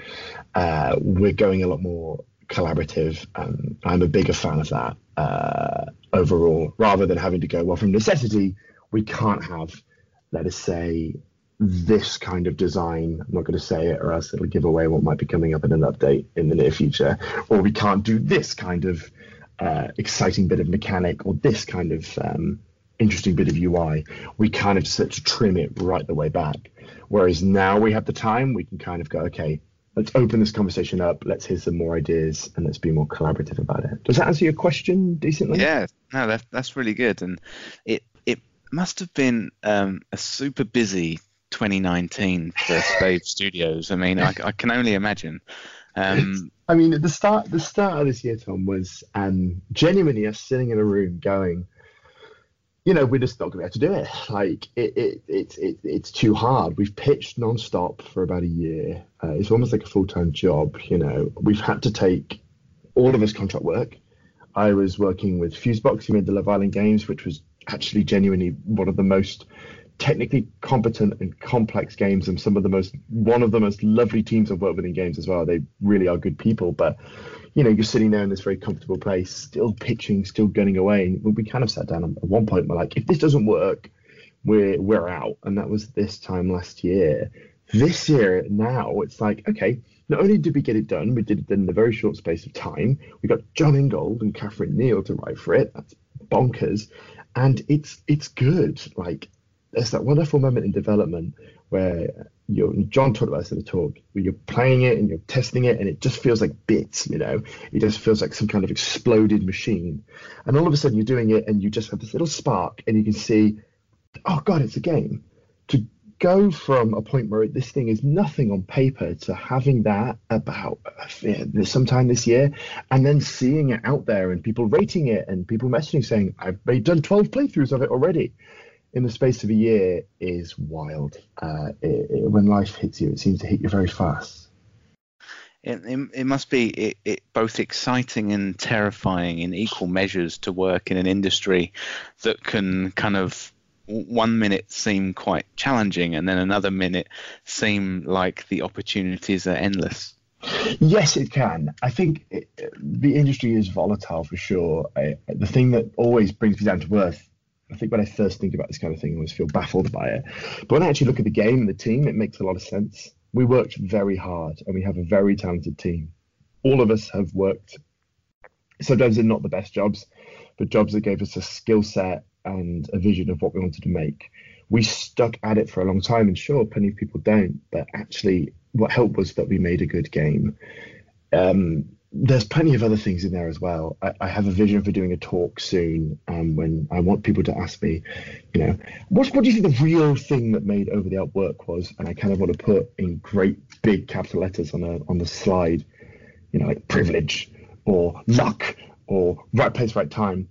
Uh, we're going a lot more collaborative, and I'm a bigger fan of that uh, overall, rather than having to go well from necessity. We can't have, let us say, this kind of design. I'm not going to say it, or else it'll give away what might be coming up in an update in the near future. Or we can't do this kind of uh, exciting bit of mechanic, or this kind of um, interesting bit of UI. We kind of had to trim it right the way back. Whereas now we have the time, we can kind of go, okay, let's open this conversation up. Let's hear some more ideas and let's be more collaborative about it. Does that answer your question decently? Yeah, no, that, that's really good. And it it must have been um, a super busy 2019 for Stave Studios. I mean, I, I can only imagine. Um, I mean, the start, the start of this year, Tom was um, genuinely us sitting in a room going, you know, we're just not going to be able to do it. Like, it, it, it, it it's too hard. We've pitched non-stop for about a year. Uh, it's almost like a full-time job. You know, we've had to take all of this contract work. I was working with Fusebox, who made the Love Island games, which was actually genuinely one of the most technically competent and complex games and some of the most one of the most lovely teams I've worked with in games as well. They really are good people, but you know, you're sitting there in this very comfortable place, still pitching, still gunning away. And we kind of sat down at one point. We're like, if this doesn't work, we're we're out. And that was this time last year. This year now, it's like, okay, not only did we get it done, we did it in a very short space of time. We got Jon Ingold and Katharine Neil to write for it. That's bonkers, and it's it's good. Like there's that wonderful moment in development where you're Jon talked about this in the talk, where you're playing it and you're testing it and it just feels like bits, you know. It just feels like some kind of exploded machine. And all of a sudden you're doing it and you just have this little spark and you can see, oh god, it's a game. To go from a point where this thing is nothing on paper to having that about sometime this year and then seeing it out there and people rating it and people messaging saying i've done 12 playthroughs of it already in the space of a year is wild. Uh, it, it, when life hits you, it seems to hit you very fast. It, it, it must be both exciting and terrifying in equal measures to work in an industry that can kind of one minute seem quite challenging and then another minute seem like the opportunities are endless. Yes, it can. I think it, the industry is volatile for sure. I, the thing that always brings me down to earth I think when I first think about this kind of thing, I always feel baffled by it. But when I actually look at the game and the team, it makes a lot of sense. We worked very hard and we have a very talented team. All of us have worked, sometimes in not the best jobs, but jobs that gave us a skill set and a vision of what we wanted to make. We stuck at it for a long time, and sure, plenty of people don't, but actually, what helped was that we made a good game. Um, there's plenty of other things in there as well. I, I have a vision for doing a talk soon um, when I want people to ask me, you know, what, what do you think the real thing that made Over the Alp work was? And I kind of want to put in great big capital letters on a on the slide, you know, like privilege or luck or right place, right time.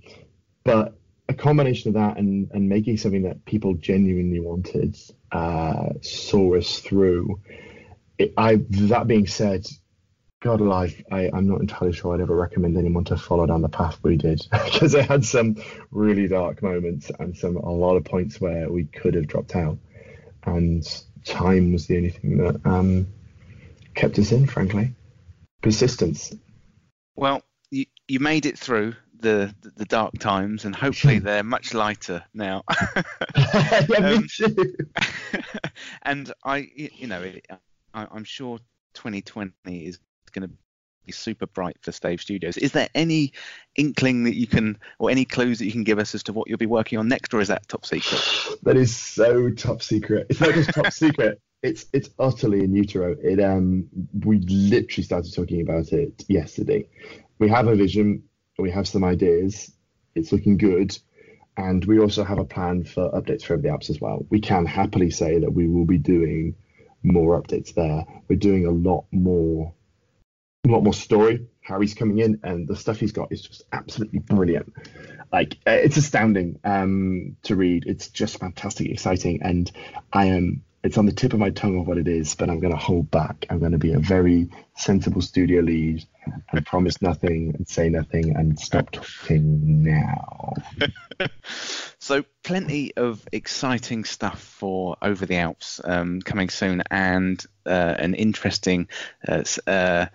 But a combination of that and, and making something that people genuinely wanted uh, saw us through. It, I that being said, God alive, I, I'm not entirely sure I'd ever recommend anyone to follow down the path we did because it had some really dark moments and some a lot of points where we could have dropped out, and time was the only thing that um, kept us in. Frankly, persistence. Well, you you made it through the the dark times, and hopefully they're much lighter now. yeah, me um, too. and I, you know, I, I'm sure 2020 is going to be super bright for Stave Studios. Is there any inkling that you can, or any clues that you can give us as to what you'll be working on next, or is that top secret? That is so top secret. It's not just top secret. It's it's utterly in utero. It um we literally started talking about it yesterday. We have a vision. We have some ideas. It's looking good. And we also have a plan for updates for the apps as well. We can happily say that we will be doing more updates there. We're doing a lot more a lot more story. Harry's coming in, and the stuff he's got is just absolutely brilliant. Like uh, it's astounding um, to read. It's just fantastic, exciting, and I am it's on the tip of my tongue of what it is, but I'm going to hold back. I'm going to be a very sensible studio lead and promise nothing and say nothing and stop talking now. so, plenty of exciting stuff for Over the Alps um, coming soon, and uh, an interesting uh, uh,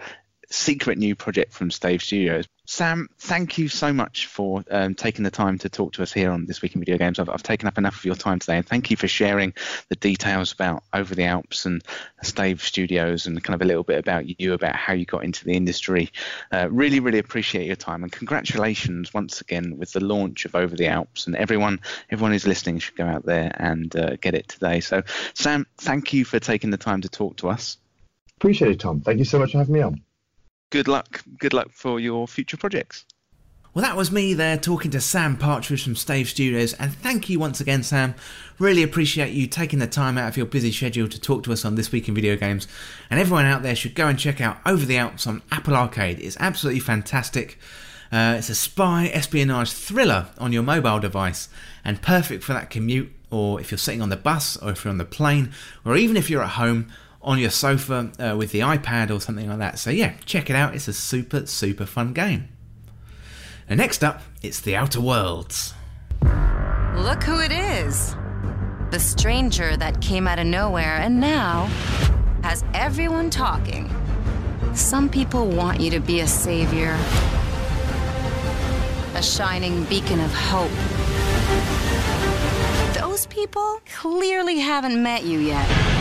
secret new project from Stave Studios. Sam, thank you so much for um, taking the time to talk to us here on This Week in Video Games. I've, I've, taken up enough of your time today, and thank you for sharing the details about Over the Alps and Stave Studios and kind of a little bit about you, about how you got into the industry. Uh, really, really appreciate your time, and congratulations once again with the launch of Over the Alps. And everyone, everyone who's listening should go out there and uh, get it today. So, Sam, thank you for taking the time to talk to us. Appreciate it, Tom. Thank you so much for having me on good luck. Good luck for your future projects. Well, that was me there talking to Sam Partridge from Stave Studios, and thank you once again, Sam. Really appreciate you taking the time out of your busy schedule to talk to us on This Week in Video Games. And everyone out there should go and check out Over the Alps on Apple Arcade. It's absolutely fantastic. Uh, it's a spy espionage thriller on your mobile device, and perfect for that commute, or if you're sitting on the bus, or if you're on the plane, or even if you're at home on your sofa uh, with the iPad or something like that. So, yeah, check it out. It's a super, super fun game. And next up, it's The Outer Worlds. Look who it is the stranger that came out of nowhere and now has everyone talking. Some people want you to be a savior, a shining beacon of hope. Those people clearly haven't met you yet.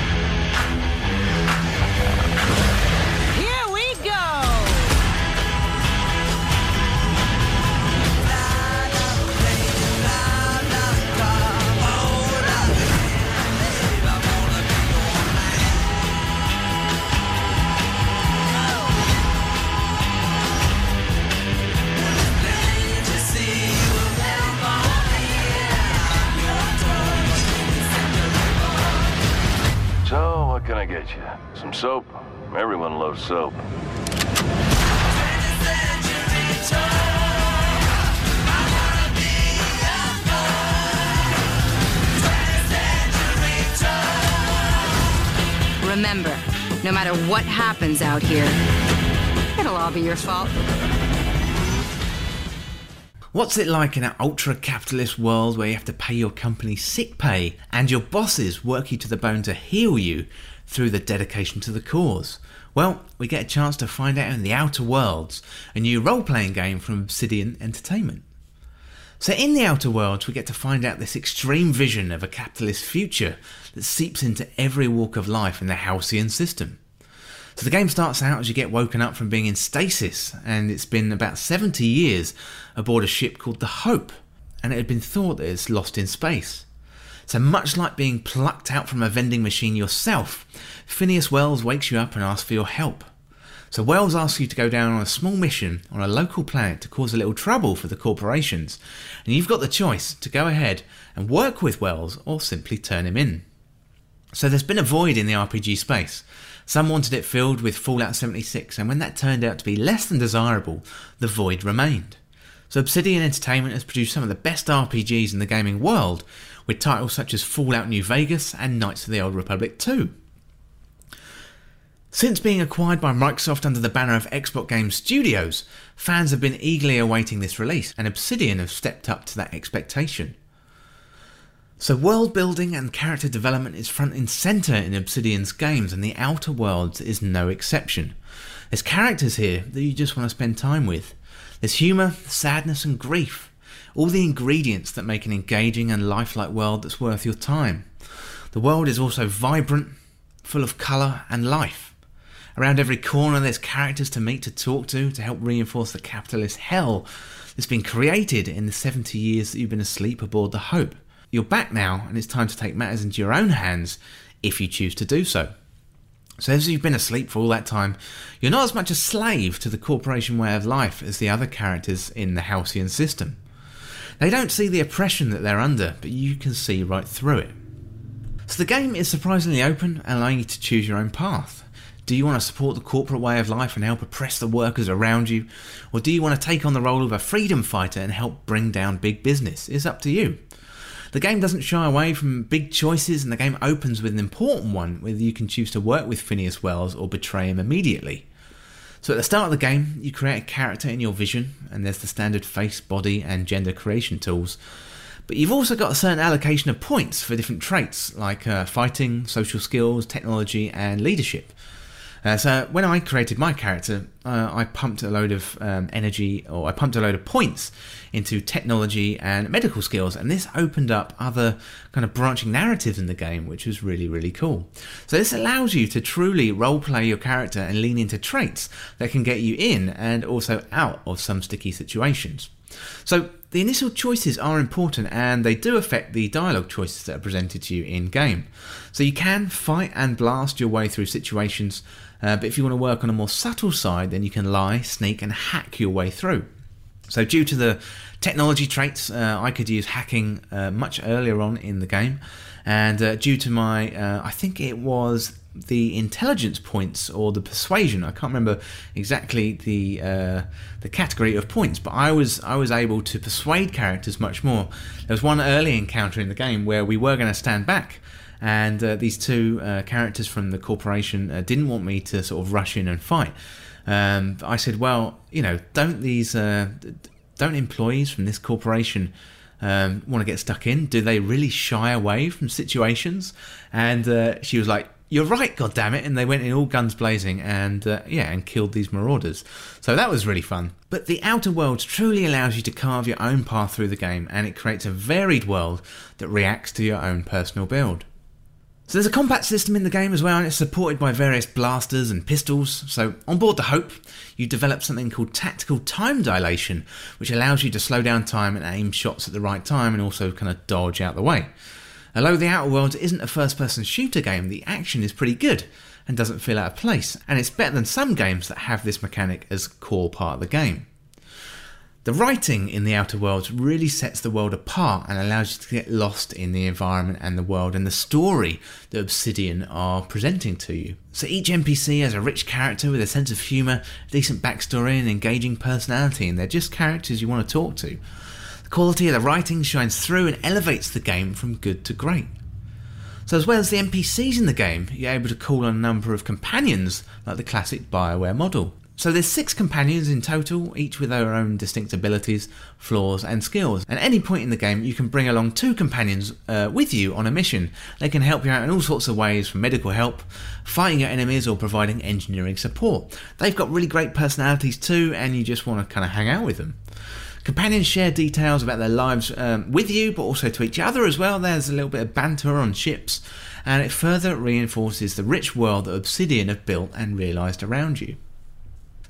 Some soap? Everyone loves soap. Remember, no matter what happens out here, it'll all be your fault. What's it like in an ultra capitalist world where you have to pay your company sick pay and your bosses work you to the bone to heal you through the dedication to the cause? Well, we get a chance to find out in The Outer Worlds, a new role playing game from Obsidian Entertainment. So, in The Outer Worlds, we get to find out this extreme vision of a capitalist future that seeps into every walk of life in the Halcyon system. So the game starts out as you get woken up from being in stasis, and it's been about 70 years aboard a ship called the Hope, and it had been thought that it's lost in space. So, much like being plucked out from a vending machine yourself, Phineas Wells wakes you up and asks for your help. So, Wells asks you to go down on a small mission on a local planet to cause a little trouble for the corporations, and you've got the choice to go ahead and work with Wells or simply turn him in. So, there's been a void in the RPG space, some wanted it filled with Fallout 76, and when that turned out to be less than desirable, the void remained. So Obsidian Entertainment has produced some of the best RPGs in the gaming world, with titles such as Fallout New Vegas and Knights of the Old Republic 2. Since being acquired by Microsoft under the banner of Xbox Game Studios, fans have been eagerly awaiting this release, and Obsidian have stepped up to that expectation. So, world building and character development is front and centre in Obsidian's games, and The Outer Worlds is no exception. There's characters here that you just want to spend time with. There's humour, sadness, and grief. All the ingredients that make an engaging and lifelike world that's worth your time. The world is also vibrant, full of colour and life. Around every corner, there's characters to meet, to talk to, to help reinforce the capitalist hell that's been created in the 70 years that you've been asleep aboard the Hope. You're back now, and it's time to take matters into your own hands if you choose to do so. So, as you've been asleep for all that time, you're not as much a slave to the corporation way of life as the other characters in the Halcyon system. They don't see the oppression that they're under, but you can see right through it. So, the game is surprisingly open, allowing you to choose your own path. Do you want to support the corporate way of life and help oppress the workers around you? Or do you want to take on the role of a freedom fighter and help bring down big business? It's up to you. The game doesn't shy away from big choices, and the game opens with an important one whether you can choose to work with Phineas Wells or betray him immediately. So at the start of the game, you create a character in your vision, and there's the standard face, body, and gender creation tools. But you've also got a certain allocation of points for different traits like uh, fighting, social skills, technology, and leadership. Uh, so when I created my character, uh, I pumped a load of um, energy, or I pumped a load of points into technology and medical skills, and this opened up other kind of branching narratives in the game, which was really really cool. So this allows you to truly role play your character and lean into traits that can get you in and also out of some sticky situations. So the initial choices are important and they do affect the dialogue choices that are presented to you in game. So you can fight and blast your way through situations, uh, but if you want to work on a more subtle side, then you can lie, sneak, and hack your way through. So, due to the technology traits, uh, I could use hacking uh, much earlier on in the game, and uh, due to my, uh, I think it was the intelligence points or the persuasion. I can't remember exactly the uh, the category of points, but I was I was able to persuade characters much more. There was one early encounter in the game where we were going to stand back, and uh, these two uh, characters from the corporation uh, didn't want me to sort of rush in and fight. Um, I said, well, you know, don't these uh, don't employees from this corporation um, want to get stuck in? Do they really shy away from situations? And uh, she was like, you're right, God damn it! And they went in all guns blazing and uh, yeah, and killed these marauders. So that was really fun. But the Outer Worlds truly allows you to carve your own path through the game, and it creates a varied world that reacts to your own personal build. So there's a combat system in the game as well, and it's supported by various blasters and pistols. So on board the Hope, you develop something called tactical time dilation, which allows you to slow down time and aim shots at the right time, and also kind of dodge out the way. Although The Outer Worlds isn't a first person shooter game, the action is pretty good and doesn't feel out of place, and it's better than some games that have this mechanic as core part of the game. The writing in The Outer Worlds really sets the world apart and allows you to get lost in the environment and the world and the story that Obsidian are presenting to you. So each NPC has a rich character with a sense of humour, decent backstory, and engaging personality, and they're just characters you want to talk to The quality of the writing shines through and elevates the game from good to great. So, as well as the NPCs in the game, you're able to call on a number of companions like the classic BioWare model. So, there's six companions in total, each with their own distinct abilities, flaws, and skills. At any point in the game, you can bring along two companions uh, with you on a mission. They can help you out in all sorts of ways, from medical help, fighting your enemies, or providing engineering support. They've got really great personalities too, and you just want to kind of hang out with them. Companions share details about their lives um, with you, but also to each other as well. There's a little bit of banter on ships, and it further reinforces the rich world that Obsidian have built and realised around you.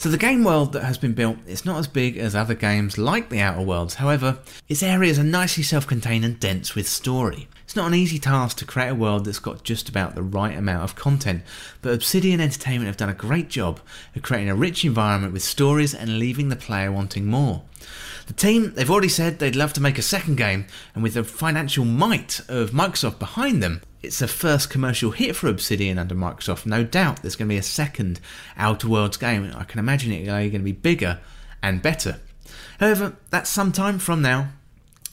So the game world that has been built is not as big as other games like the Outer Worlds, however, its areas are nicely self-contained and dense with story. It's not an easy task to create a world that's got just about the right amount of content, but Obsidian Entertainment have done a great job of creating a rich environment with stories and leaving the player wanting more. The team, they've already said they'd love to make a second game, and with the financial might of Microsoft behind them, it's a first commercial hit for Obsidian under Microsoft. No doubt there's going to be a second Outer Worlds game. I can imagine it going to be bigger and better. However, that's some time from now,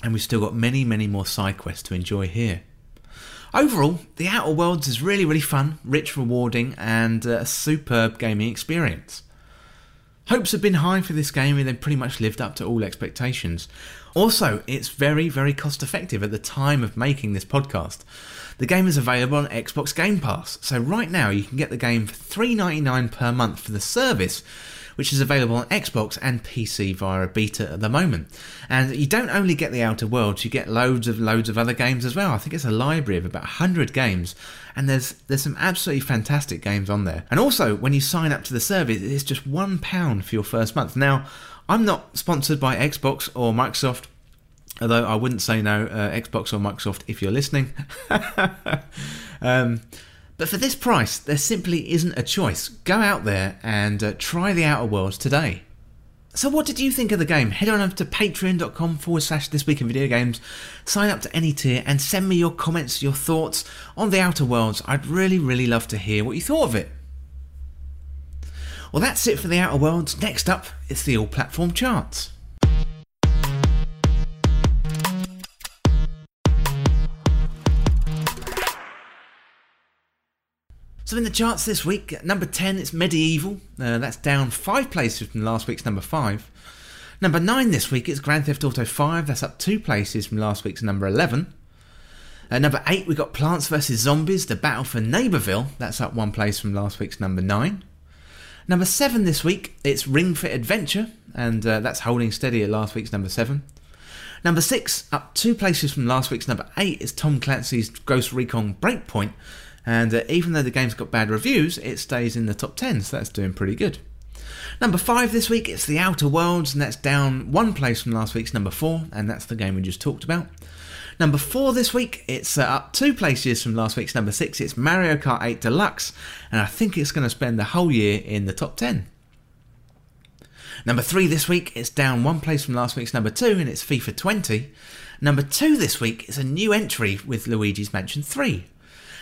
and we've still got many, many more side quests to enjoy here. Overall, The Outer Worlds is really, really fun, rich, rewarding, and a superb gaming experience. Hopes have been high for this game and they've pretty much lived up to all expectations. Also, it's very, very cost effective at the time of making this podcast. The game is available on Xbox Game Pass, so right now you can get the game for $3.99 per month for the service, which is available on Xbox and PC via a beta at the moment. And you don't only get the Outer Worlds, you get loads of loads of other games as well. I think it's a library of about 100 games, and there's there's some absolutely fantastic games on there. And also, when you sign up to the service, it's just one pound for your first month. Now, I'm not sponsored by Xbox or Microsoft. Although I wouldn't say no, uh, Xbox or Microsoft, if you're listening. um, but for this price, there simply isn't a choice. Go out there and uh, try the Outer Worlds today. So, what did you think of the game? Head on over to patreon.com forward slash this week in video games, sign up to any tier, and send me your comments, your thoughts on the Outer Worlds. I'd really, really love to hear what you thought of it. Well, that's it for the Outer Worlds. Next up, it's the all platform charts. So in the charts this week, number 10 it's MediEvil. Uh, that's down five places from last week's number 5. Number 9 this week it's Grand Theft Auto 5. That's up two places from last week's number 11. At number 8 we got Plants vs Zombies, The Battle for Neighborville. That's up one place from last week's number 9. Number 7 this week it's Ring Fit Adventure, and uh, that's holding steady at last week's number 7. Number 6, up two places from last week's number 8, is Tom Clancy's Ghost Recon Breakpoint. And uh, even though the game's got bad reviews, it stays in the top 10, so that's doing pretty good. Number 5 this week, it's The Outer Worlds, and that's down one place from last week's number 4, and that's the game we just talked about. Number 4 this week, it's uh, up two places from last week's number 6, it's Mario Kart 8 Deluxe, and I think it's going to spend the whole year in the top 10. Number three this week, it's down one place from last week's number two, and it's FIFA 20. Number two this week is a new entry with Luigi's Mansion 3.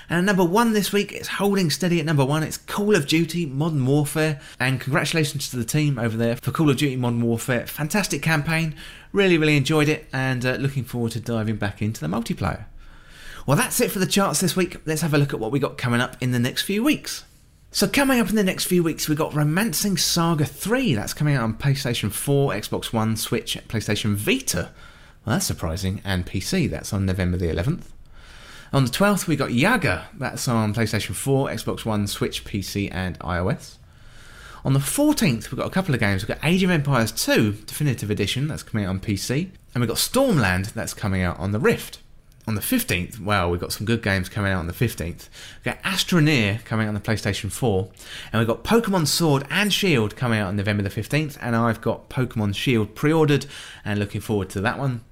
And number one this week, it's holding steady at number one. It's Call of Duty Modern Warfare. And congratulations to the team over there for Call of Duty Modern Warfare. Fantastic campaign. Really, really enjoyed it. And uh, looking forward to diving back into the multiplayer. Well, that's it for the charts this week. Let's have a look at what we got coming up in the next few weeks. So coming up in the next few weeks, we've got Romancing Saga 3. That's coming out on PlayStation 4, Xbox One, Switch, PlayStation Vita. Well, that's surprising. And PC. That's on November the 11th. On the 12th, we got Yaga. That's on PlayStation 4, Xbox One, Switch, PC, and iOS. On the 14th, we've got a couple of games. We've got Age of Empires 2 Definitive Edition. That's coming out on PC. And we've got Stormland. That's coming out on the Rift on the 15th, well, we've got some good games coming out on the 15th. We've got Astroneer coming out on the PlayStation 4, and we've got Pokemon Sword and Shield coming out on November the 15th, and I've got Pokemon Shield pre ordered and looking forward to that one.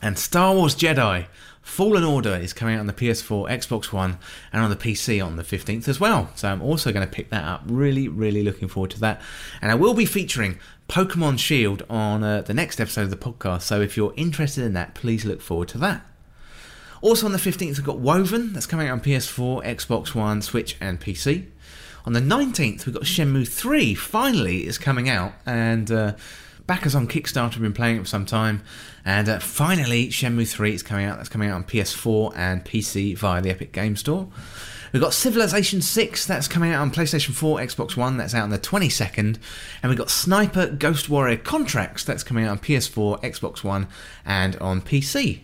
And Star Wars Jedi Fallen Order is coming out on the PS4, Xbox One, and on the PC on the 15th as well. So I'm also going to pick that up. Really, really looking forward to that. And I will be featuring Pokemon Shield on uh, the next episode of the podcast. So if you're interested in that, please look forward to that. Also on the 15th, we've got Woven, that's coming out on PS4, Xbox One, Switch, and PC. On the 19th, we've got Shenmue 3, finally is coming out, and uh, backers on Kickstarter have been playing it for some time, and uh, finally Shenmue 3 is coming out, that's coming out on PS4 and PC via the Epic Game Store. We've got Civilization 6, that's coming out on PlayStation 4, Xbox One, that's out on the 22nd. And we've got Sniper Ghost Warrior Contracts, that's coming out on PS4, Xbox One, and on PC.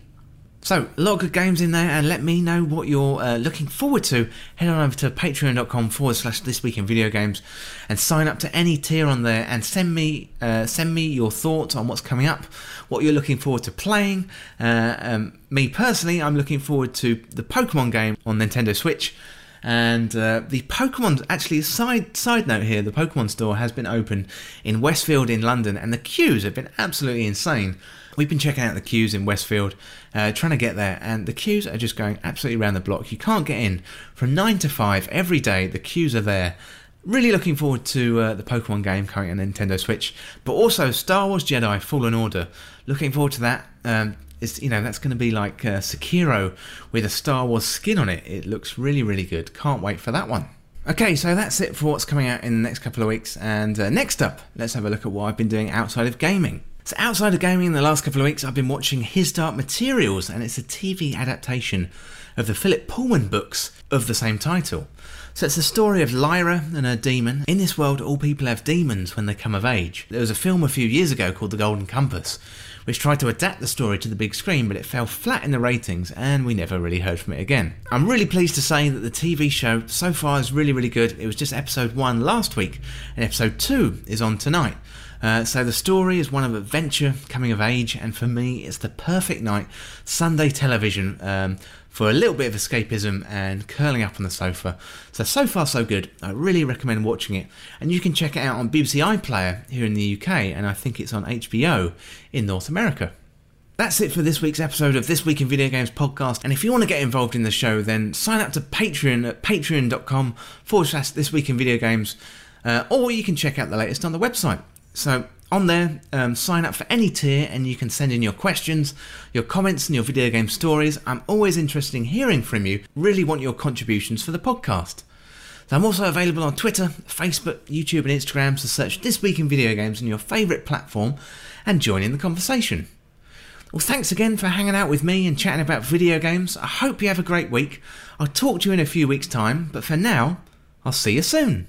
So, a lot of good games in there, and let me know what you're uh, looking forward to. Head on over to patreon.com forward slash this week in video games and sign up to any tier on there and send me uh, send me your thoughts on what's coming up, what you're looking forward to playing. Uh, um, me personally, I'm looking forward to the Pokemon game on Nintendo Switch. And uh, the Pokemon, actually, side side note here, the Pokemon store has been open in Westfield in London, and the queues have been absolutely insane. We've been checking out the queues in Westfield, uh, trying to get there, and the queues are just going absolutely around the block. You can't get in from 9 to 5 every day, the queues are there. Really looking forward to uh, the Pokemon game coming on Nintendo Switch, but also Star Wars Jedi Fallen Order. Looking forward to that. Um, it's, you know that's going to be like uh, Sekiro with a Star Wars skin on it. It looks really really good. Can't wait for that one. Okay, so that's it for what's coming out in the next couple of weeks. And uh, next up, let's have a look at what I've been doing outside of gaming. So, outside of gaming in the last couple of weeks, I've been watching His Dark Materials, and it's a TV adaptation of the Philip Pullman books of the same title. So, it's the story of Lyra and her daemon. In this world, all people have daemons when they come of age. There was a film a few years ago called The Golden Compass, which tried to adapt the story to the big screen, but it fell flat in the ratings, and we never really heard from it again. I'm really pleased to say that the TV show so far is really, really good. It was just episode one last week, and episode two is on tonight. Uh, so the story is one of adventure, coming of age, and for me, it's the perfect night, Sunday television, um, for a little bit of escapism and curling up on the sofa. So, so far, so good. I really recommend watching it. And you can check it out on BBC iPlayer here in the UK, and I think it's on HBO in North America. That's it for this week's episode of This Week in Video Games podcast. And if you want to get involved in the show, then sign up to Patreon at patreon.com forward slash This Week in Video Games, uh, or you can check out the latest on the website. So on there, um, sign up for any tier and you can send in your questions, your comments, and your video game stories. I'm always interested in hearing from you. Really want your contributions for the podcast. So I'm also available on Twitter, Facebook, YouTube, and Instagram. So search This Week in Video Games on your favourite platform and join in the conversation. Well, thanks again for hanging out with me and chatting about video games. I hope you have a great week. I'll talk to you in a few weeks' time, but for now, I'll see you soon.